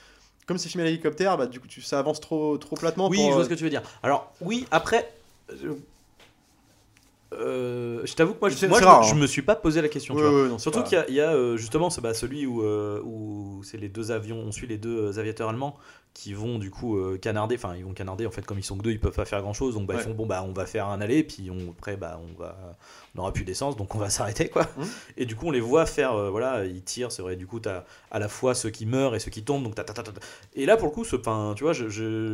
comme c'est filmé à l'hélicoptère, bah du coup, tu, ça avance trop, trop platement. Oui, pour, je vois euh, ce que tu veux dire. Alors, oui, après. euh, euh, je t'avoue que moi, je, moi, je, rare, je hein. me suis pas posé la question. tu vois. non, Surtout qu'il y a, il y a, euh, justement bah, celui où, euh, où c'est les deux avions, on suit les deux aviateurs allemands qui vont du coup euh, canarder, enfin ils vont canarder en fait comme ils sont que deux ils peuvent pas faire grand chose donc bah, Ouais. ils font bon bah on va faire un aller puis on, après bah on va on aura plus d'essence donc on va (laughs) s'arrêter quoi Mhm. et du coup on les voit faire euh, voilà ils tirent c'est vrai du coup t'as à la fois ceux qui meurent et ceux qui tombent donc t'as- t'as- t'as- et là pour le coup ce enfin tu vois je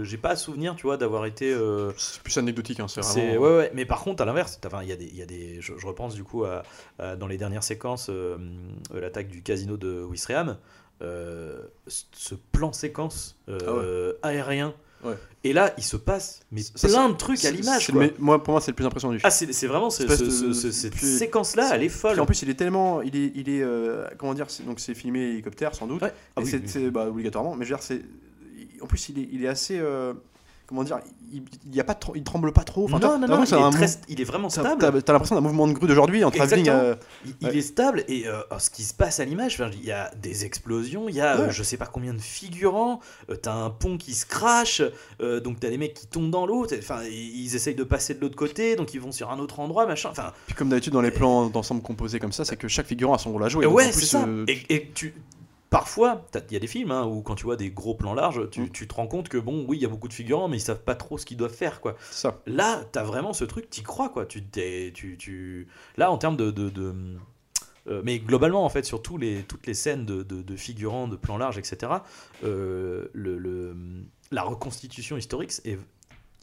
j'ai pas souvenir tu vois d'avoir été euh, C'est plus anecdotique, hein, c'est vraiment. ouais, ouais, mais par contre à l'inverse, enfin, il y a des, y a des, je, je repense du coup à, à- dans les dernières séquences l'attaque du casino de Wistreham, ce ce plan séquence euh, aérien. Ouais. Et là, il se passe mais Ça, plein de trucs à l'image. Moi, pour moi, c'est le plus impressionnant du film. Ah, c'est vraiment ce- Espèce ce- de- ce- ce- cette séquence-là, elle est folle. en plus, il est tellement, il est, il est, euh, comment dire, donc c'est filmé hélicoptère sans doute. Ouais. Ah Et oui, c'est, oui. c'est- bah, obligatoirement. Mais je veux dire, c'est, en plus, il est, il est assez, euh, comment dire, il, il y a pas trop, il tremble pas trop. Enfin, non, non, non, il est, très- il est vraiment stable. T'as, t'as l'impression d'un mouvement de grue d'aujourd'hui en travelling. Euh, Il, est stable et euh, ce qui se passe à l'image, enfin, il y a des explosions, il y a euh, Ouais. je sais pas combien de figurants, euh, t'as un pont qui se crache, euh, donc t'as des mecs qui tombent dans l'eau, enfin ils essayent de passer de l'autre côté, donc ils vont sur un autre endroit, machin. Enfin, Puis comme d'habitude dans les plans d'ensemble composés comme ça, c'est que chaque figurant a son rôle à jouer. Ouais, c'est ça. euh, Et, et tu Parfois, il y a des films hein, où quand tu vois des gros plans larges, tu, Mm. tu te rends compte que bon, oui, il y a beaucoup de figurants, mais ils savent pas trop ce qu'ils doivent faire, quoi. ça. Là, t'as vraiment ce truc, t'y crois, quoi. Tu, tu, tu... Là, en termes de. de, de- euh, mais globalement, en fait, sur tous les, toutes les scènes de, de- de figurants, de plans larges, etc., euh, le, le- la reconstitution historique est,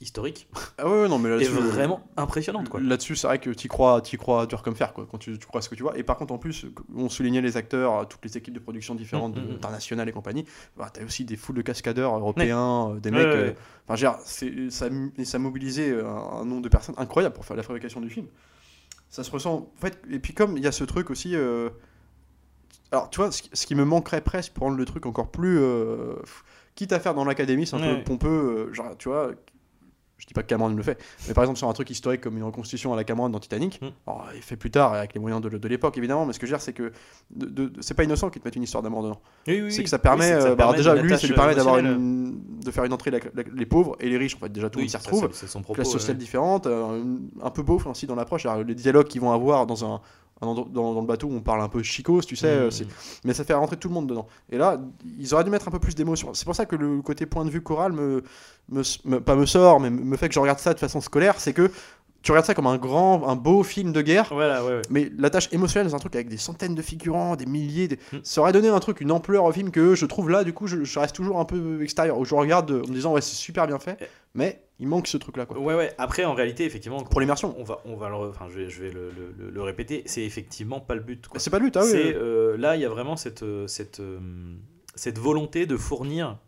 historique Ah ouais, ouais, non, mais (laughs) est là-dessus, euh, vraiment impressionnante, quoi. Là-dessus, c'est vrai que tu crois, t'y crois dur comme fer, quoi, quand tu, tu crois ce que tu vois. Et par contre, en plus, on soulignait les acteurs, toutes les équipes de production différentes, Mm, mm, mm. internationales et compagnie. Bah, T'as aussi des foules de cascadeurs européens, euh, des mecs. ouais, euh, ça, ça mobilisait un, un nombre de personnes incroyable pour faire la fabrication du film. Ça se ressent. En fait, et puis, comme il y a ce truc aussi. euh, alors, tu vois, ce, qui- ce qui me manquerait presque pour rendre le truc encore plus. euh, quitte à faire dans l'académie, c'est un Ouais. peu pompeux. euh, genre, tu vois. Je dis pas que Cameron le fait, mais par exemple sur un truc historique comme une reconstitution à la Cameron dans Titanic, Mm. alors, il fait plus tard avec les moyens de, de l'époque évidemment, mais ce que je veux dire c'est que de- de- c'est pas innocent qu'ils te mettent une histoire d'amour dedans. Oui, oui, c'est que ça permet, Oui, c'est que ça euh, bah, permet déjà lui, ça lui permet d'avoir émotionnelle. une, de faire une entrée la- la- les pauvres et les riches en fait. Déjà tout monde s'y ça, retrouve c'est- c'est son propos. classe ouais. sociale différente, euh, un peu beauf aussi dans l'approche. Les dialogues qu'ils vont avoir dans un, dans, dans le bateau où on parle un peu chicose, tu sais, euh, Mm. c'est- mais ça fait rentrer tout le monde dedans. Et là, ils auraient dû mettre un peu plus d'émotion. C'est pour ça que le côté point de vue choral me, me, me- pas me sort, mais me fait que je regarde ça de façon scolaire, c'est que tu regardes ça comme un grand, un beau film de guerre. Voilà, ouais, ouais. Mais la tâche émotionnelle, c'est un truc avec des centaines de figurants, des milliers. des- Mm. Ça aurait donné un truc, une ampleur au film que je trouve là, du coup, je, je reste toujours un peu extérieur. Où je regarde en me disant, ouais, c'est super bien fait, Eh. mais il manque ce truc-là, quoi. Ouais, ouais. Après, en réalité, effectivement, Pour l'immersion. on va, on va le, enfin, je vais, je vais le, le- le- le répéter. C'est effectivement pas le but. quoi. C'est pas le but, ah oui. Euh, là, il y a vraiment cette, euh, cette, euh, cette volonté de fournir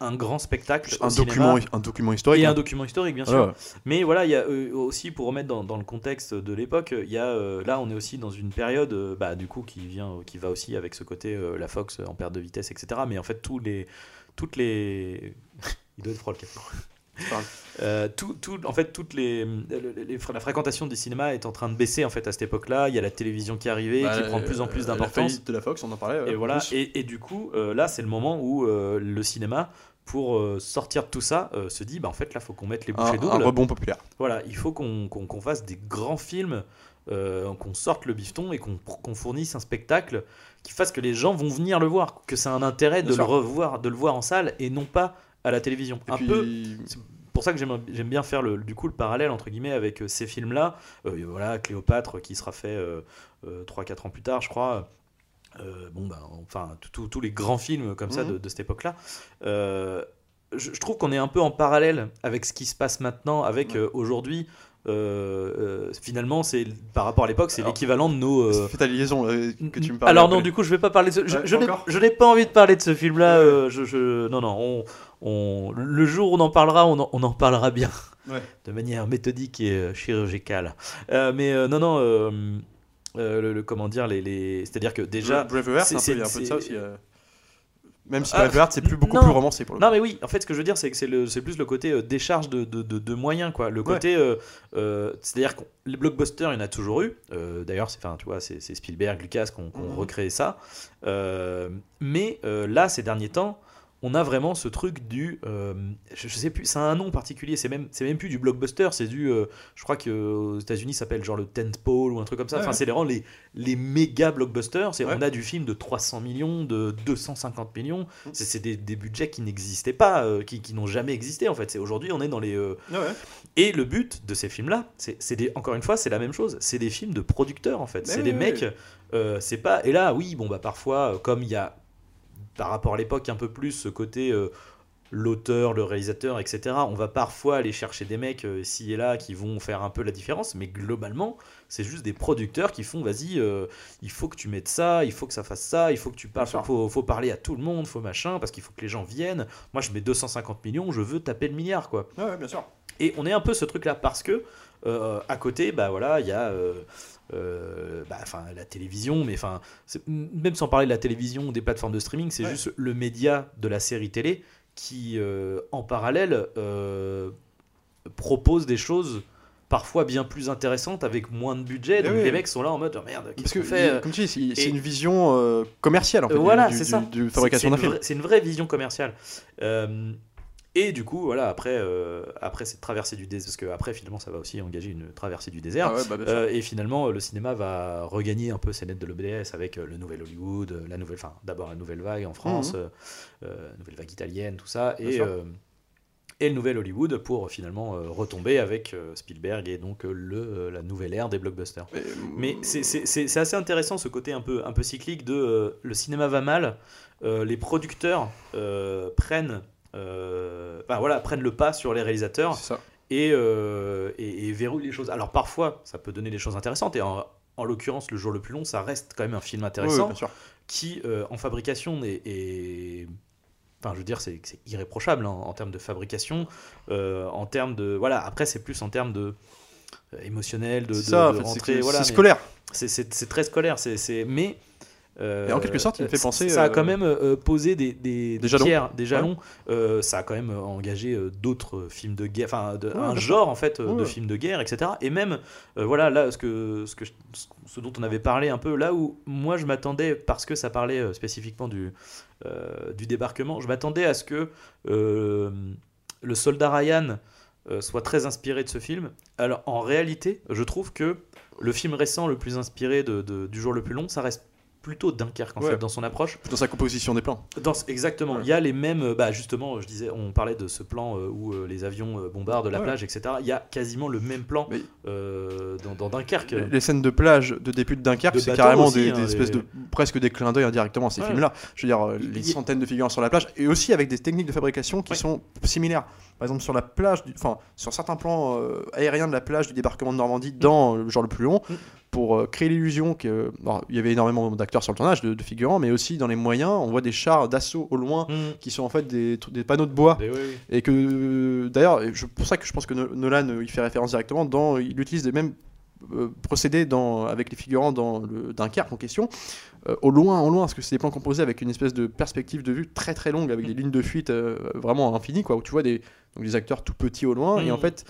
un grand spectacle. Un, document, un document historique. Et un hein. document historique, bien sûr. Mais voilà, il y a euh, aussi, pour remettre dans, le contexte de l'époque, il y a, euh, là, on est aussi dans une période, euh, bah, du coup, qui, vient, qui va aussi avec ce côté la Fox en perte de vitesse, etc. Mais en fait, tous les, toutes les. (laughs) il doit être froid le euh, tout, tout- en fait, toutes les, la fréquentation du cinéma est en train de baisser en fait à cette époque-là. Il y a la télévision qui est arrivée, Bah, qui prend de plus en plus euh, La d'importance. faillite de la Fox, on en parlait. Et voilà. Et, et du coup, euh, là, c'est le moment où euh, le cinéma, pour sortir de tout ça, se dit, bah en fait, là, faut qu'on mette les un, bouchées un doubles. rebond populaire. Voilà, il faut qu'on fasse des grands films, euh, qu'on sorte le bifton et qu'on fournisse un spectacle qui fasse que les gens vont venir le voir, que a un intérêt de le revoir, de le voir en salle et non pas à la télévision. Et un puis, peu pour ça que j'aime j'aime bien faire le, du coup le parallèle entre guillemets avec euh, ces films là voilà Cléopâtre qui sera fait euh, 3-4 ans plus tard je crois Euh, bon ben enfin tous les grands films comme ça Mhm. de, de cette époque là je, trouve qu'on est un peu en parallèle avec ce qui se passe maintenant avec Ouais. euh, aujourd'hui euh, euh, finalement c'est par rapport à l'époque c'est l'équivalent de nos euh, fais ta liaison euh, que tu me parles. alors non, du coup, je vais pas parler de ce. Je, Ouais, je n'ai- encore je n'ai pas envie de parler de ce film-là. Ouais. euh, je, je- non, non, on, on, le jour où on en parlera, on en, on en parlera bien. Ouais. De manière méthodique et euh, chirurgicale. Euh, mais euh, non, non, euh, le, le- comment dire, les, les... c'est-à-dire que déjà. Braveheart, c'est- c'est un peu, il y a un c'est- peu de ça aussi. euh. Même si Ah, Braveheart, c'est plus, beaucoup non. plus romancé pour le Non mais oui, en fait ce que je veux dire c'est que c'est c'est plus le côté euh, décharge de, de, de- de moyens quoi. Le côté, euh, euh, c'est-à-dire que les blockbusters il y en a toujours eu. D'ailleurs c'est, enfin tu vois, c'est c'est Spielberg, Lucas qui ont qui ont Mhm. recréé ça. Mais là ces derniers temps, on a vraiment ce truc du, euh, je, je sais plus, c'est un nom particulier. C'est même c'est même plus du blockbuster, c'est du, euh, je crois que aux États-Unis ça s'appelle genre le tentpole ou un truc comme ça. Ouais, Enfin ouais. c'est vraiment les les méga blockbusters. C'est Ouais. on a du film de 300 millions, de 250 millions. C'est des, des budgets qui n'existaient pas, euh, qui, qui n'ont jamais existé en fait. C'est aujourd'hui on est dans les et le but de ces films-là, c'est des encore une fois c'est la même chose. C'est des films de producteurs en fait. Mais c'est des mecs. c'est pas et là oui bon bah parfois comme il y a par rapport à l'époque un peu plus ce côté euh, l'auteur, le réalisateur, etc. On va parfois aller chercher des mecs euh, ici et là qui vont faire un peu la différence, mais globalement, c'est juste des producteurs qui font vas-y, euh, il faut que tu mettes ça, il faut que ça fasse ça, il faut que tu parles, faut, faut parler à tout le monde, faut machin, parce qu'il faut que les gens viennent. Moi, je mets 250 millions, je veux taper le milliard, quoi. Ouais, ouais, bien sûr. Et on est un peu ce truc-là parce que euh, à côté, bah voilà, il y a euh, euh, bah, la télévision, mais enfin, même sans parler de la télévision ou des plateformes de streaming, c'est Ouais. juste le média de la série télé qui, en parallèle, propose des choses parfois bien plus intéressantes avec moins de budget. Donc oui. les mecs sont là en mode oh, merde, Parce qu'est-ce que, qu'on fait il- comme tu dis, c'est une vision euh, commerciale en fait. Voilà, c'est ça. du C'est- fabrication c'est d'un une film. vraie- C'est une vraie vision commerciale. Euh, et du coup, voilà, après, euh, après cette traversée du désert, parce que après, finalement, ça va aussi engager une traversée du désert. Ah ouais, bah. Euh, et finalement, le cinéma va regagner un peu ses lettres de l'OBS avec euh, le nouvel Hollywood, la nouvelle, enfin, d'abord la nouvelle vague en France, euh, euh, nouvelle vague italienne, tout ça, et, et le nouvel Hollywood pour finalement retomber avec Spielberg et donc le, la nouvelle ère des blockbusters. Mais, Mais c'est- assez intéressant ce côté un peu, un peu cyclique de le cinéma va mal, les producteurs prennent, euh, voilà, prennent le pas sur les réalisateurs et, euh, et, et verrouillent les choses. Alors parfois, ça peut donner des choses intéressantes et en, en l'occurrence, Le jour le plus long, ça reste quand même un film intéressant sûr. qui, euh, en fabrication, est, est- Enfin, je veux dire, c'est irréprochable hein, en termes de fabrication, euh, en termes de... Voilà, après, c'est plus en termes de... euh, émotionnel, de, en fait, rentrée, voilà, c'est scolaire. c'est- très scolaire, c'est- mais euh, Et en quelque sorte, il me fait ça- penser, Ça a euh, quand même euh, posé des, des, des jalons. pierres, des jalons. Euh, ça a quand même engagé euh, d'autres films de guerre, enfin Ouais, un genre en fait euh, de films de guerre, etc. Et même euh, voilà là ce que ce que ce dont on avait parlé un peu là où moi je m'attendais parce que ça parlait euh, spécifiquement du euh, du débarquement, je m'attendais à ce que euh, le soldat Ryan euh, soit très inspiré de ce film. Alors en réalité, je trouve que le film récent le plus inspiré de, de- du jour le plus long, ça reste plutôt Dunkerque en Ouais. fait dans son approche. Dans sa composition des plans. Dans exactement, Ouais. il y a les mêmes. euh, Bah justement, je disais, on parlait de ce plan euh, où euh, les avions bombardent la Ouais. plage, etc. Il y a quasiment le même plan Mais- euh, dans, dans Dunkerque. Les- Les scènes de plage de début de Dunkerque, c'est carrément aussi, des, hein, des espèces les- de presque des clins d'œil indirectement à ces Ouais. films-là. Je veux dire, les il- centaines de figurants sur la plage et aussi avec des techniques de fabrication qui Ouais. sont similaires. Par exemple, sur la plage, du- enfin, sur certains plans euh, aériens de la plage du débarquement de Normandie dans le genre le plus long, Mm. pour euh, créer l'illusion que alors, il y avait énormément d'acteurs sur le tournage, de, de figurants, mais aussi dans les moyens, on voit des chars d'assaut au loin Mmh. qui sont en fait des, panneaux de bois Mais oui, oui. et que euh, d'ailleurs c'est pour ça que je pense que No- Nolan euh, il fait référence directement dans il utilise les mêmes euh, procédés dans, avec les figurants dans le Dunkerque en question euh, au loin au loin parce que c'est des plans composés avec une espèce de perspective de vue très très longue avec des lignes de fuite euh, vraiment infinies quoi où tu vois des, donc des acteurs tout petits au loin et en Mhm. fait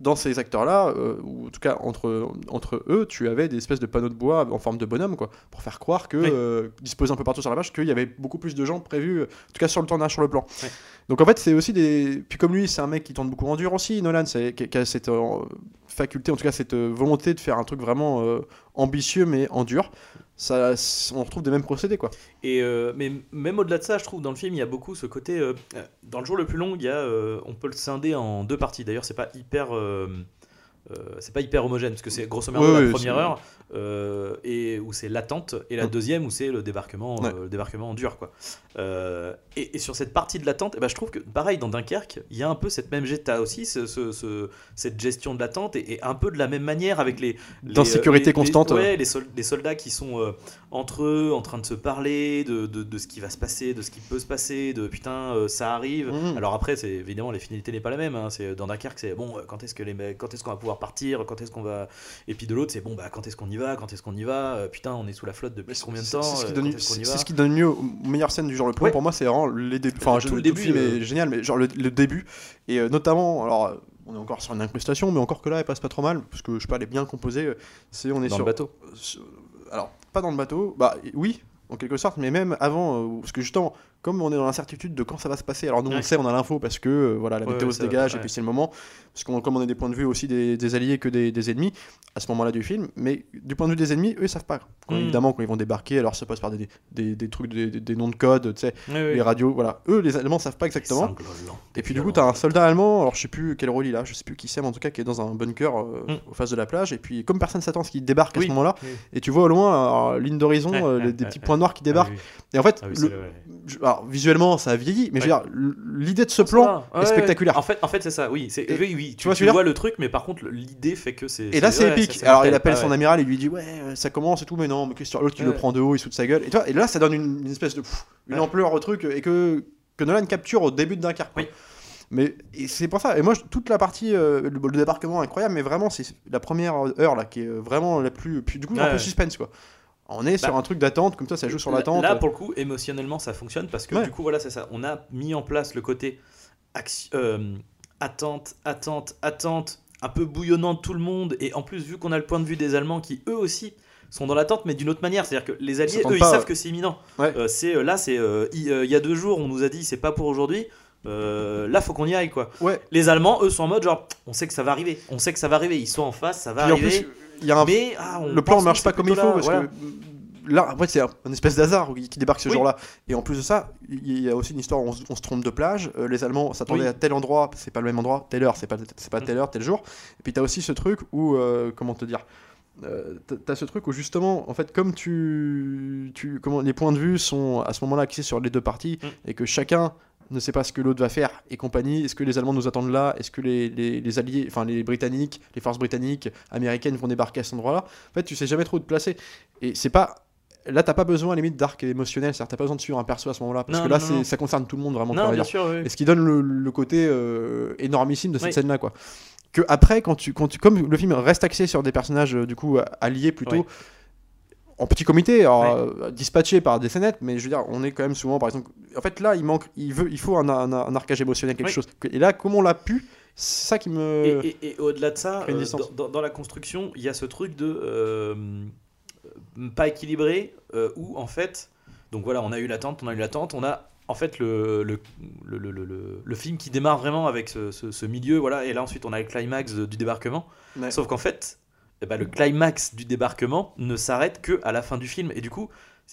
dans ces acteurs-là, euh, ou en tout cas entre, entre eux, tu avais des espèces de panneaux de bois en forme de bonhomme, quoi, pour faire croire que, Oui. euh, disposés un peu partout sur la page, qu'il y avait beaucoup plus de gens prévus, en tout cas sur le tournage, sur le plan. Donc en fait, c'est aussi des. Puis comme lui, c'est un mec qui tourne beaucoup en dur aussi, Nolan, c'est, qui, qui a cette euh, faculté, en tout cas cette volonté de faire un truc vraiment ambitieux mais en dur. On retrouve des mêmes procédés, quoi. Et euh, mais même au-delà de ça, je trouve dans le film il y a beaucoup ce côté. euh, euh, dans le jour le plus long, il y a, on peut le scinder en deux parties. D'ailleurs, c'est pas hyper. Euh, c'est pas hyper homogène parce que c'est grosso modo Ouais, la ouais, première heure euh, et où c'est l'attente et la Mm. deuxième où c'est le débarquement Ouais. euh, le débarquement dur quoi Euh, et, et sur cette partie de l'attente eh ben, je trouve que pareil dans Dunkerque il y a un peu cette même t'as aussi ce, ce- ce- cette gestion de l'attente et, et un peu de la même manière avec les les, D'insécurité les- les- constante. ouais, les, sol- les soldats qui sont entre eux en train de se parler de, de, de ce qui va se passer de ce qui peut se passer de putain ça arrive Mhm. alors après c'est évidemment les finalités n'est pas la même hein. c'est dans Dunkerque c'est bon quand est-ce que les quand est-ce qu'on va pouvoir partir quand est-ce qu'on va et puis de l'autre c'est bon bah quand est-ce qu'on y va quand est-ce qu'on y va Euh, putain on est sous la flotte depuis combien de temps C'est ce qui Euh, donne, ce qui donne mieux aux meilleures scènes du genre le plan Ouais. pour moi c'est vraiment les débuts enfin Tout le le début, film euh. est génial mais genre le, le début et euh, notamment alors euh, on est encore sur une incrustation mais encore que là elle passe pas trop mal parce que je sais pas elle est bien composée euh, c'est on est dans sur le bateau sur- alors pas dans le bateau bah oui en quelque sorte mais même avant euh, parce que justement comme on est dans l'incertitude de quand ça va se passer alors nous on Ouais. le sait on a l'info parce que euh, voilà la Ouais, météo ouais, se dégage et ouais. puis c'est le moment parce qu'on comme on a des points de vue aussi des, des alliés que des, des ennemis à ce moment-là du film mais du point de vue des ennemis eux ils savent pas quand, Mm. évidemment quand ils vont débarquer alors ça passe par des, des, des trucs des, noms de code tu sais Oui, oui. les radios voilà eux les allemands savent pas exactement et puis du coup, violent. t'as un soldat allemand, alors je sais plus quel rôle il a, je sais plus qui c'est, mais en tout cas qui est dans un bunker euh, Mm. au face de la plage. Et puis comme personne s'attend à ce qu'il débarque à ce moment-là, Oui. et tu vois au loin, alors, ligne d'horizon, euh, des (laughs) petits points noirs qui Ah débarquent. oui. Et en fait, Ah alors, visuellement, ça a vieilli, mais je veux dire, l'idée de ce plan Ouais, est spectaculaire. En fait, en fait c'est ça, oui. Et- oui, oui, tu, vois tu vois le truc, mais par contre, l'idée fait que c'est. Et là, c'est épique. Alors, il appelle Ah son amiral, il lui dit Ouais, euh, ça commence et tout, mais non, mais qu'est-ce que l'autre qui le prend de haut, il saute sa gueule. Et, et là, ça donne une, une espèce de. pff, une ampleur au truc, et que, que Nolan capture au début Dunkerque. quoi. Oui. Mais et c'est pour ça. Et moi, toute la partie, euh, le, le débarquement incroyable, mais vraiment, c'est la première heure là qui est vraiment la plus. Puis, du coup, Ouais, un peu suspense quoi. On est sur Bah, un truc d'attente, comme ça, ça joue sur l'attente. Là, pour le coup, émotionnellement, ça fonctionne parce que Ouais. du coup, voilà, c'est ça. On a mis en place le côté action- euh, attente, attente, attente, un peu bouillonnant de tout le monde. Et en plus, vu qu'on a le point de vue des Allemands qui, eux aussi, sont dans l'attente, mais d'une autre manière. C'est-à-dire que les Alliés, eux, ils savent que c'est imminent. Ouais. Euh, c'est euh, là, c'est il y a deux jours, on nous a dit c'est pas pour aujourd'hui. Euh, là, faut qu'on y aille, quoi. Ouais. Les Allemands, eux, sont en mode genre, on sait que ça va arriver, on sait que ça va arriver. Ils sont en face, ça va Puis en arriver. plus, y a un mais ah, le plan pense marche pas comme il faut là, parce voilà. que là après c'est un, espèce d'hasard qui qui débarque ce Oui. jour-là et en plus de ça il y a aussi une histoire où on, se- on se trompe de plage Euh, les Allemands s'attendaient Oui. à tel endroit c'est pas le même endroit telle heure c'est pas c'est pas Mm. telle heure tel jour et puis t'as aussi ce truc où euh, comment te dire euh, t'as- t'as ce truc où justement en fait comme tu, tu comment les points de vue sont à ce moment-là axés sur les deux parties Mm. et que chacun ne sait pas ce que l'autre va faire et compagnie. Est-ce que les Allemands nous attendent là? Est-ce que les, les, les Alliés, enfin les Britanniques, les forces britanniques, américaines vont débarquer à cet endroit-là? En fait, tu sais jamais trop où te placer. Et c'est pas. Là, t'as pas besoin, à la limite, d'arc émotionnel. C'est-à-dire, t'as pas besoin de suivre un perso à ce moment-là. Parce Non, que là, non, c'est- non. ça concerne tout le monde vraiment. bien sûr, oui. Et ce qui donne le, le côté euh, énormissime de cette Oui. scène-là, quoi. Que après, quand tu, quand tu, comme le film reste axé sur des personnages euh, du coup alliés plutôt, Oui. En petit comité, alors, euh, dispatchés par des scénettes, mais je veux dire, on est quand même souvent, par exemple, en fait là, il manque, il veut, il faut un, un, un arcage émotionnel, quelque Oui. chose. Et là, comme on l'a pu, c'est ça qui me. Et, et- et au-delà de ça, euh, dans, la construction, il y a ce truc de euh, pas équilibré euh, où en fait, donc voilà, on a eu l'attente, on a eu l'attente, on a en fait le, le, le, le, le- film qui démarre vraiment avec ce, ce- ce milieu, voilà, et là ensuite on a le climax du débarquement. Ouais. Sauf qu'en fait, eh ben, le climax du débarquement ne s'arrête que à la fin du film, et du coup.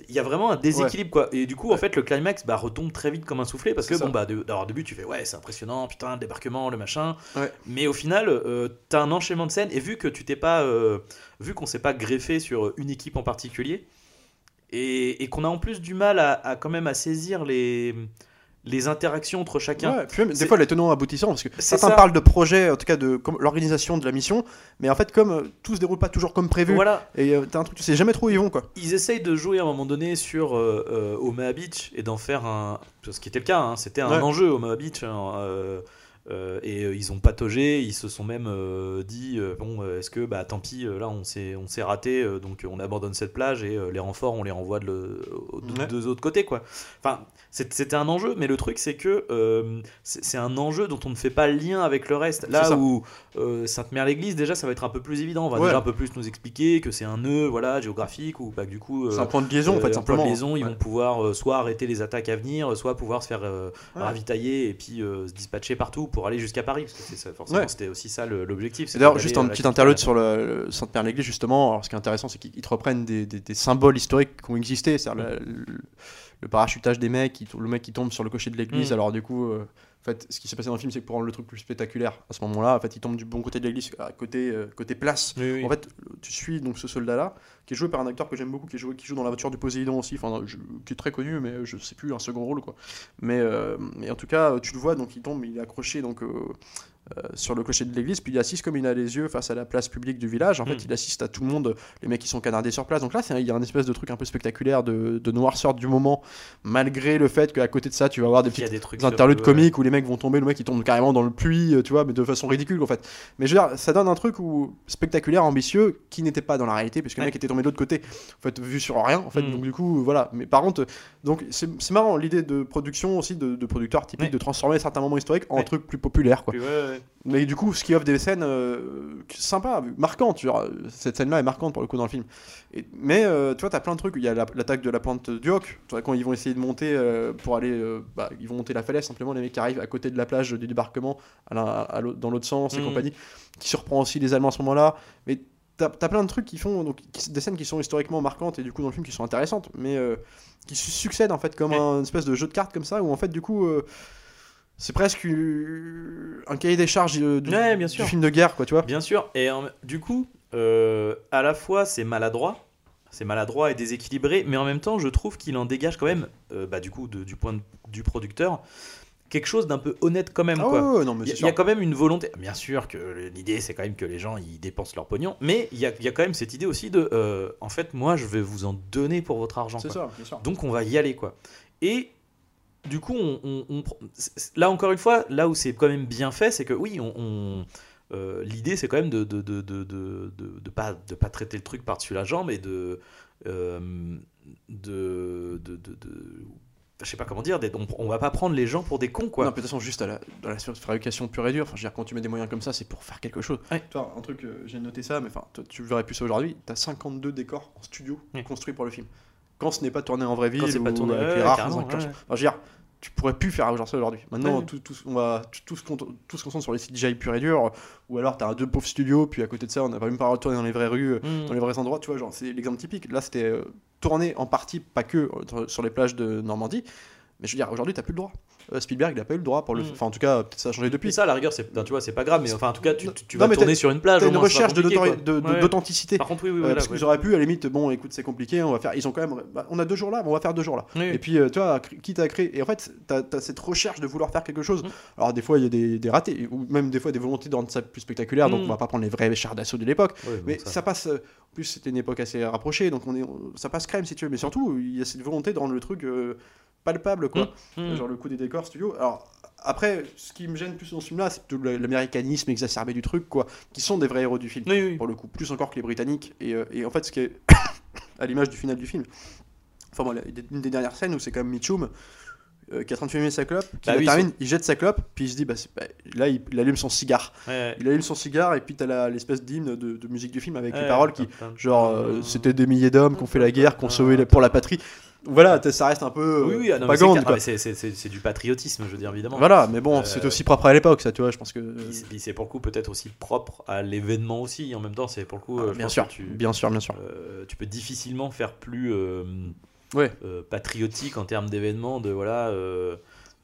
Il y a vraiment un déséquilibre quoi. Et du coup en fait le climax bah, retombe très vite comme un soufflé parce que bon bah de- alors, au début tu fais ouais c'est impressionnant putain le débarquement le machin. Ouais. mais au final, euh, t'as un enchaînement de scènes et vu que tu t'es pas, euh, vu qu'on s'est pas greffé sur une équipe en particulier et, et qu'on a en plus du mal à, à quand même à saisir les les interactions entre chacun. Ouais, puis même, des fois, les tenants aboutissants, parce que certains ça. parlent de projet, en tout cas de l'organisation de la mission, mais en fait, comme euh, tout se déroule pas toujours comme prévu, Voilà, et euh, t'as un truc, tu sais jamais trop où ils vont, quoi. ils essayent de jouer à un moment donné sur euh, euh, Omaha Beach et d'en faire un, ce qui était le cas, hein, c'était un Ouais. enjeu Omaha Beach. hein, euh, et euh, ils ont pataugé, ils se sont même euh, dit bon, est-ce que bah tant pis, là on s'est on s'est raté, donc on abandonne cette plage et les renforts on les renvoie de, le, deux, Ouais. deux autres côtés quoi. Enfin, c'était un enjeu, mais le truc c'est que c'est un enjeu dont on ne fait pas le lien avec le reste. Là où euh, Sainte-Mère-l'Église déjà ça va être un peu plus évident, on va Ouais. déjà un peu plus nous expliquer que c'est un nœud voilà géographique ou bah, du coup C'est un point de liaison, en fait, un simplement. point de liaison, ils Ouais. vont pouvoir soit arrêter les attaques à venir, soit pouvoir se faire ravitailler et puis se dispatcher partout pour aller jusqu'à Paris. Parce que c'est ça, forcément, Ouais. c'était aussi ça l'objectif. D'ailleurs, juste un la petit interlude sur le, le Sainte-Mère-l'Église, justement. Alors, ce qui est intéressant, c'est qu'ils te reprennent des, des- des symboles historiques qui ont existé. C'est-à-dire Mm. le, le parachutage des mecs, le mec qui tombe sur le cocher de l'église. Mm. Alors, du coup, euh, fait, ce qui s'est passé dans le film, c'est que pour rendre le truc plus spectaculaire, à ce moment-là, en fait, il tombe du bon côté de l'église, à côté, euh, côté place. Oui, oui. En fait, tu suis donc ce soldat-là, qui est joué par un acteur que j'aime beaucoup, qui, est joué, qui joue dans La voiture du Poséidon aussi, enfin, je- qui est très connu, mais je sais plus, un second rôle, quoi. Mais, euh, mais en tout cas, tu le vois, donc il tombe, il est accroché donc, euh, euh, sur le clocher de l'église, puis il assiste comme il a les yeux face à la place publique du village. En fait, Mm. il assiste à tout le monde, les mecs qui sont canardés sur place. Donc là, c'est- il y a un espèce de truc un peu spectaculaire de, de noirceur du moment, malgré le fait qu'à côté de ça, tu vas avoir des petites des trucs. des interludes ouais, comiques où les mecs vont tomber, le mec il tombe carrément dans le puits, euh, tu vois, mais de façon ridicule en fait. Mais je veux dire, ça donne un truc où, spectaculaire, ambitieux, qui n'était pas dans la réalité, puisque le Ouais. mec était tombé de l'autre côté, en fait, vu sur rien, en fait. Mm. Donc du coup, voilà. Mais par contre, donc c'est marrant l'idée de production aussi, de, de producteur typique, Ouais. de transformer certains moments historiques en trucs plus populaires, quoi. Ouais. Mais du coup, ce qui offre des scènes euh, sympas, marquantes. tu vois, Cette scène-là est marquante pour le coup dans le film. Et- mais euh, tu vois, t'as plein de trucs. Il y a la- l'attaque de la plante du vois, quand ils vont essayer de monter euh, pour aller. euh, bah, ils vont monter la falaise simplement. Les mecs arrivent à côté de la plage du débarquement, à la- à l'autre- dans l'autre sens et Mhm. compagnie. Qui surprend aussi les Allemands à ce moment-là. Mais t'as as plein de trucs qui font. Donc, qui- des scènes qui sont historiquement marquantes et du coup dans le film qui sont intéressantes. Mais qui su- succèdent en fait comme Ouais. un espèce de jeu de cartes comme ça. Où en fait, du coup. Euh, c'est presque euh, un cahier des charges euh, du, Ouais, bien du sûr. film de guerre, quoi, tu vois. Bien sûr. Et en- du coup, euh, à la fois, c'est maladroit. C'est maladroit et déséquilibré, mais en même temps, je trouve qu'il en dégage quand même, euh, bah, du coup, de- du point de- du producteur, quelque chose d'un peu honnête quand même. Ah quoi. ouais, ouais, non, mais Il y, a- y quand même une volonté. Bien sûr que l'idée, c'est quand même que les gens ils dépensent leur pognon, mais il y a, il y a quand même cette idée aussi de, euh, en fait, moi, je vais vous en donner pour votre argent. C'est quoi. ça, bien sûr. Donc on va y aller quoi. Et du coup, on, on- on là encore une fois, là où c'est quand même bien fait, c'est que oui, on, euh, l'idée c'est quand même de de, de, de, de, de- de pas de pas traiter le truc par-dessus la jambe et de euh, de, je sais pas comment dire, on, va pas prendre les gens pour des cons quoi. Non, de toute façon, juste à la, dans la fabrication pure et dure, enfin, je veux dire, quand tu mets des moyens comme ça, c'est pour faire quelque chose. Ouais. Toi, un truc, euh, j'ai noté ça, mais enfin, tu verrais plus ça aujourd'hui, t'as 52 décors en studio Ouais. construits pour le film. Quand ce n'est pas tourné en vraie vie, Quand c'est pas tourné, avec les rares ouais. Enfin, je veux dire, tu pourrais plus faire genre ça aujourd'hui. Maintenant, Ouais. tout, tout, on va, tout, tout, se compte- tout se concentre sur les CGI pur et dur, ou alors t'as deux pauvres studios, puis à côté de ça, on n'a pas même pas retourné dans les vraies rues, Mm. dans les vrais endroits, tu vois, genre, c'est l'exemple typique. Là, c'était euh, tourné en partie, pas que euh, sur les plages de Normandie, mais je veux dire, aujourd'hui, t'as plus le droit. Euh, Spielberg, il a pas eu le droit pour le. Mm. Enfin, en tout cas, peut-être ça a changé Puis depuis. ça, à la rigueur, c'est, tu vois, c'est pas grave, mais enfin, en tout cas, tu, tu, tu Non, vas tourner sur une plage. Au une moins, recherche d'authenticité. Par contre, oui, oui, Euh, parce ouais. qu'ils auraient pu, à la limite, bon, écoute, c'est compliqué, on va faire. Ils ont quand même. bah, on a deux jours là, on va faire deux jours là. Oui. Et puis, euh, tu vois, quitte à créer. Et en fait, t'as as cette recherche de vouloir faire quelque chose. Mm. Alors, des fois, il y a des, des ratés, ou même des fois des volontés de rendre ça plus spectaculaire. Donc, Mm. on va pas prendre les vrais chars d'assaut de l'époque. Mais ça- ça, passe. Plus, c'était une époque assez rapprochée, donc on est, on- ça passe crème si tu veux. Mais surtout, il y a cette volonté de rendre le truc euh, palpable, quoi. Mm. Genre le coup des décors studio. Alors, après, ce qui me gêne plus dans ce film-là, c'est plutôt le- l'américanisme exacerbé du truc, quoi. Qui sont des vrais héros du film Oui, oui. pour le coup, plus encore que les Britanniques. Et, euh, et en fait, ce qui est (coughs) à l'image du final du film, enfin, moi, la- une des dernières scènes où c'est quand même Mitchum euh, qui est en train de fumer sa clope, qui Bah oui, termine, il jette sa clope, puis il se dit, bah, bah, là, il, il allume son cigare. Ouais. Il allume son cigare, et puis t'as l'espèce d'hymne de, de musique du film avec les Ouais. paroles qui, genre, euh, c'était des milliers d'hommes qui ont fait la guerre, qui ont sauvé les- pour la patrie. Voilà, ça reste un peu Oui, euh, oui, ah c'est. Ah, c'est- du patriotisme, je veux dire, évidemment. Voilà, mais bon, Euh, c'est aussi propre à l'époque, ça, tu vois, je pense que. Puis c'est- puis c'est pour le coup peut-être aussi propre à l'événement aussi. En même temps, c'est pour le coup. euh, Ah, bien sûr, tu, bien sûr, bien sûr. euh, tu peux difficilement faire plus euh, Ouais. euh, patriotique en termes d'événements, de voilà. euh,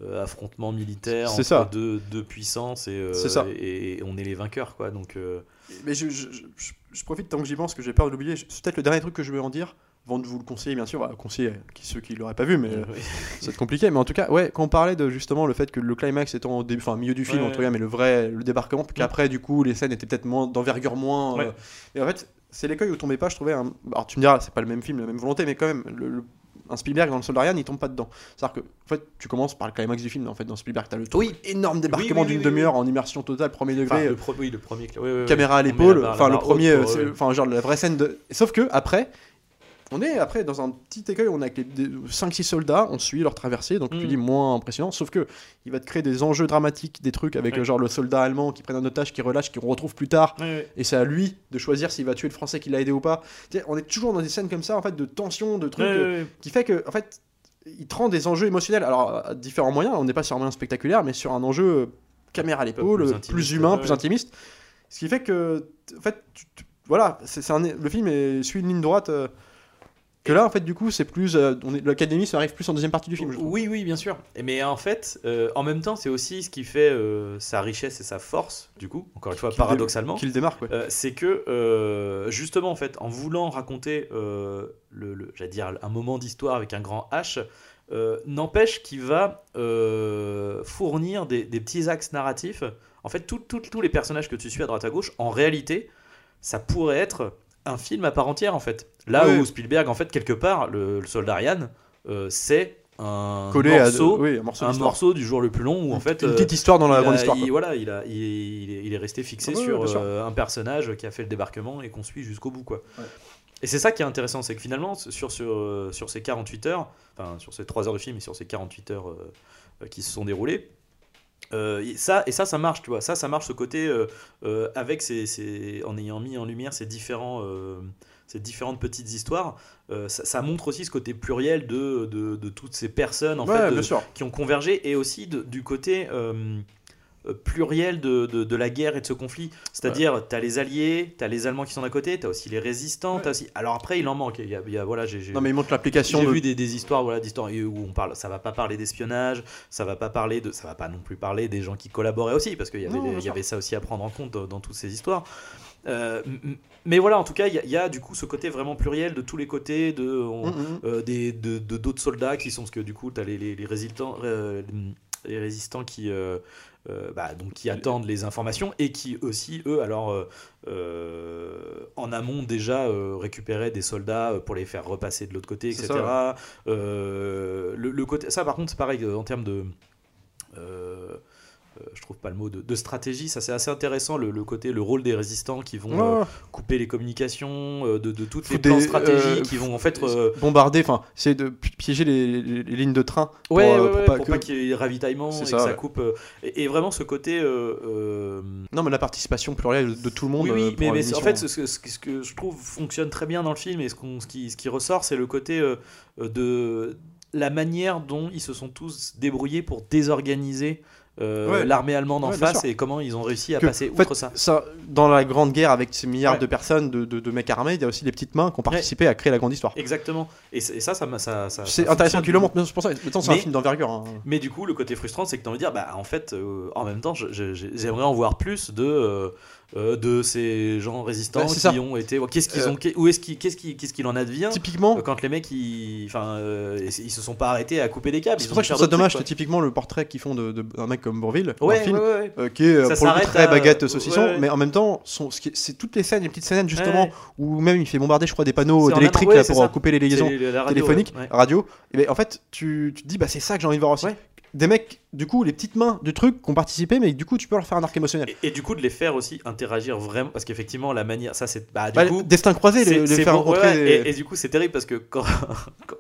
euh, affrontement militaire entre ça. Deux, deux puissances et, euh, ça. et, et on est les vainqueurs quoi donc euh, Mais je, je- je- je- je profite tant que j'y pense que j'ai peur de l'oublier. C'est peut-être le dernier truc que je vais en dire, avant de vous le conseiller, bien sûr. Voilà, conseiller qui, ceux qui l'auraient pas vu, mais (laughs) euh, oui. c'est compliqué. Mais en tout cas, ouais, quand on parlait de justement le fait que le climax étant au début, enfin, milieu du film, Ouais, en tout cas, mais le vrai, le débarquement, puis qu'après, du coup, les scènes étaient peut-être moins d'envergure moins. Ouais. euh, et en fait, c'est l'écueil où tombait pas, je trouvais. Un... Alors tu me diras, c'est pas le même film, la même volonté, mais quand même, le, le- un Spielberg dans le Soldat Ryan, il tombe pas dedans. C'est-à-dire que, en fait, tu commences par le climax du film. En fait, dans Spielberg, t'as le truc Oui. énorme débarquement oui, oui, d'une demi-heure en immersion totale, premier degré. Enfin, euh, le, pro- oui, le premier oui, oui, oui. caméra à l'épaule, enfin le premier, ouais. enfin genre la vraie scène de. Sauf que après, on est après dans un petit écueil, on a avec les 5-6 soldats, on suit leur traversée, donc tu Mm. dis moins impressionnant. Sauf que il va te créer des enjeux dramatiques, des trucs avec Ouais. euh, genre le soldat allemand qui prenne un otage, qui relâche, qui on retrouve plus tard, Ouais, ouais. et c'est à lui de choisir s'il va tuer le français qui l'a aidé ou pas. On est toujours dans des scènes comme ça en fait de tension, de trucs. Euh, qui fait que en fait il te rend des enjeux émotionnels alors à différents moyens on n'est pas sur un moyen spectaculaire mais sur un enjeu euh, caméra à l'épaule plus humain plus intimiste ce qui fait que en fait tu- tu- voilà c'est le film est, suit une ligne droite euh, Que là, en fait, du coup, c'est plus. euh, L'académie, ça arrive plus en deuxième partie du film. je. Oui, oui, bien sûr. Mais en fait, euh, en même temps, c'est aussi ce qui fait euh, sa richesse et sa force, du coup, encore une fois, paradoxalement. Qu'il démarque, ouais. C'est que justement en fait en voulant raconter le, le- j'allais dire un moment d'histoire avec un grand H n'empêche qu'il va fournir des, des petits axes narratifs en fait tous les personnages que tu suis à droite à gauche en réalité ça pourrait être un film à part entière en fait là où Spielberg en fait quelque part le, le soldat Ryan euh, c'est un Collé morceau à. Oui, un morceau un d'histoire. morceau du jour le plus long où en fait Une euh, petite histoire dans la grande a- histoire. il- voilà, il, a, il, il est, resté fixé sur euh, un personnage qui a fait le débarquement et qu'on suit jusqu'au bout. Quoi. Ouais. Et c'est ça qui est intéressant, c'est que finalement, sur, sur, euh, sur ces 48 heures, enfin sur ces 3 heures de film et sur ces 48 heures euh, euh, qui se sont déroulées, euh, et ça, et ça, ça marche, tu vois. Ça, ça marche ce côté euh, euh, avec ces, ces- en ayant mis en lumière ces différents, euh, ces différentes petites histoires. ça, ça montre aussi ce côté pluriel de, de, de toutes ces personnes en ouais, fait, de- qui ont convergé et aussi du côté pluriel de, de- de la guerre et de ce conflit. C'est-à-dire, tu as les alliés, tu as les Allemands qui sont à côté, tu as aussi les résistants. Ouais. t'as aussi... Alors après, il en manque. Il y a, il y a- voilà, j'ai, Non, mais il montre l'application. j'ai de- vu des, des histoires voilà d'histoires où on parle ça va pas parler d'espionnage ça va pas parler de ça va pas non plus parler des gens qui collaboraient aussi parce qu'il y avait Non, il y avait ça aussi à prendre en compte dans, dans toutes ces histoires Euh, mais voilà en tout cas il y, a- il y a du coup ce côté vraiment pluriel de tous les côtés de on- Mm, mm. euh, des de de- d'autres soldats qui sont ce que du coup tu as les, les, les résistants euh, les résistants qui euh, bah, donc qui attendent les informations et qui aussi eux alors euh, euh, en amont déjà récupéraient des soldats pour les faire repasser de l'autre côté etc ça, le, le côté ça par contre c'est pareil en termes de je trouve pas le mot de, de stratégie, ça c'est assez intéressant le, le côté, le rôle des résistants qui vont euh, Ouais, couper les communications, euh, de, de toutes les Foutre plans des, stratégiques euh, qui vont en fait euh, bombarder, enfin, c'est de pi- piéger les, les- les lignes de train. pour, Ouais, euh, ouais, pour ouais, pas pour que- pas qu'il y ait ravitaillement et ça, que ça coupe. euh, et, et vraiment ce côté. euh, euh, Non, mais la participation plurielle de tout le monde. oui, euh, oui, mais, en fait, ce, ce- ce que- je trouve fonctionne très bien dans le film et ce, qu'on- ce qui, ce qui ressort, c'est le côté euh, euh, de la manière dont ils se sont tous débrouillés pour désorganiser euh, Ouais. l'armée allemande en Ouais, face et comment ils ont réussi à Que, passer fait, outre ça. ça, dans la grande guerre avec ces milliards Ouais. de personnes, de, de- de mecs armés, il y a aussi des petites mains qui ont participé à créer la grande histoire. Exactement. Et, ça, ça, m'a- ça, ça C'est intéressant qu'il le montre, c'est pour ça. C'est un film d'envergure. hein. Mais du coup, le côté frustrant, c'est que tu as envie de dire, bah, en fait, euh, en même temps, j'aimerais en voir plus de, euh, de ces gens résistants qui ça. ont été. Qu'est-ce qu'ils Euh, ont Où est-ce qu'il qu'est-ce qu'il qu'est-ce qu'il en advient Typiquement, euh, quand les mecs, ils, enfin, ils se sont pas arrêtés à couper des câbles. c'est pour ça que je trouve ça dommage. C'est typiquement le portrait qu'ils font de- de- d'un mec comme Bourville, trucs, Ouais, film, ouais, ouais. qui est Ça pour le coup très à- baguette saucisson, mais en même temps, c'est toutes les scènes, les petites scènes justement où même il fait bombarder, je crois, des panneaux électriques là, pour couper les liaisons téléphoniques, radio. Et ben, en fait, tu, te dis, bah, c'est ça que j'ai envie de voir aussi. Des mecs, du coup, les petites mains de trucs qui ont participé, mais du coup, tu peux leur faire un arc émotionnel. Et, et du coup, de les faire aussi interagir vraiment, parce qu'effectivement, la manière, ça c'est. Bah, du Bah, coup. destin croisé, les, les faire rencontrer. ouais, et, et du coup, c'est terrible parce que (laughs) quand,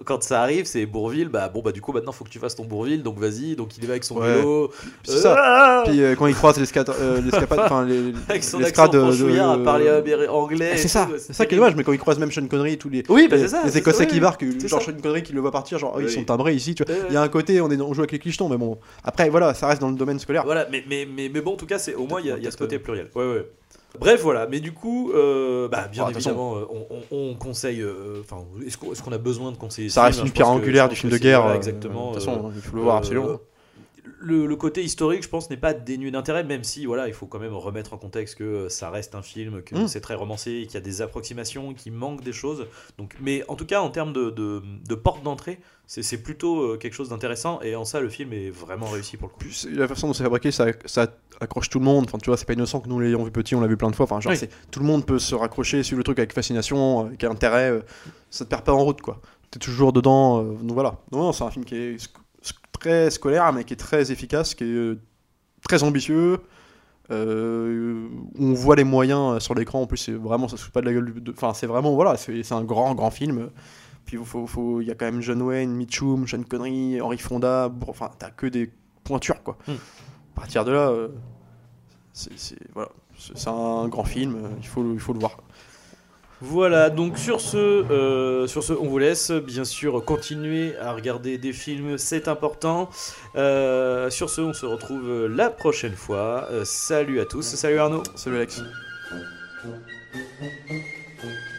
quand- ça arrive, c'est Bourville. Bah bon, bah du coup, maintenant, faut que tu fasses ton Bourville. Donc vas-y. Donc il va avec son Ouais. vélo. C'est ça. Ah Puis euh, quand ils croisent l'escad- euh, l'escapade, enfin les, (laughs) avec son accent de- à parler euh, anglais. Ah, C'est ça, c'est ça qui est dommage, mais quand ils croisent même Sean Connery, tous les, Oui, bah les, ça. les Écossais ça, qui barquent, genre ça. Sean Connery qui le voit partir, genre oh, ils sont timbrés ici, tu vois. Il y a un côté, on, est on joue avec les clichetons, mais bon. Après, voilà, ça reste dans le domaine scolaire. Voilà, mais, mais, mais, mais bon, en tout cas, c'est au moins il y a, il y a ce côté pluriel. Ouais, ouais. Bref, voilà. Mais du coup, euh, bah, bien Ah, toute évidemment, euh, on, on- on conseille. euh, Enfin, est-ce qu'on a besoin de conseiller Ça reste une Je pierre angulaire du film de guerre. euh, exactement. De toute euh, façon, il faut le voir euh, absolument. Le, le côté historique, je pense, n'est pas dénué d'intérêt, même si voilà, il faut quand même remettre en contexte que euh, ça reste un film, que Mm. c'est très romancé, qu'il y a des approximations, qu'il manque des choses. Donc, mais en tout cas, en termes de, de, de porte d'entrée, c'est plutôt euh, quelque chose d'intéressant, et en ça, le film est vraiment réussi pour le coup. Plus, la façon dont c'est fabriqué, ça, ça accroche tout le monde. Enfin, tu vois, c'est pas innocent que nous l'ayons vu petit, on l'a vu plein de fois. Enfin, genre, Oui. tout le monde peut se raccrocher, suivre le truc avec fascination, avec intérêt. euh, ça te perd pas en route, quoi. T'es toujours dedans. euh, donc voilà. Non, non, c'est un film qui est très scolaire, mais qui est très efficace, qui est euh, très ambitieux. Euh, on voit les moyens euh, sur l'écran. En plus, c'est vraiment, ça se fout pas de la gueule. de- Enfin, c'est vraiment, voilà, c'est un grand, grand film. Puis il faut, faut, il y a quand même John Wayne, Mitchum, Sean Connery, Henry Fonda. bon, Enfin, t'as que des pointures, quoi. Hmm. À partir de là, euh, c'est voilà, un grand film. Il faut, il faut le voir. Voilà, donc sur ce, euh, sur ce, on vous laisse bien sûr continuer à regarder des films, c'est important. Euh, sur ce, on se retrouve la prochaine fois. Euh, salut à tous, salut Arnaud. Salut Alex. Thank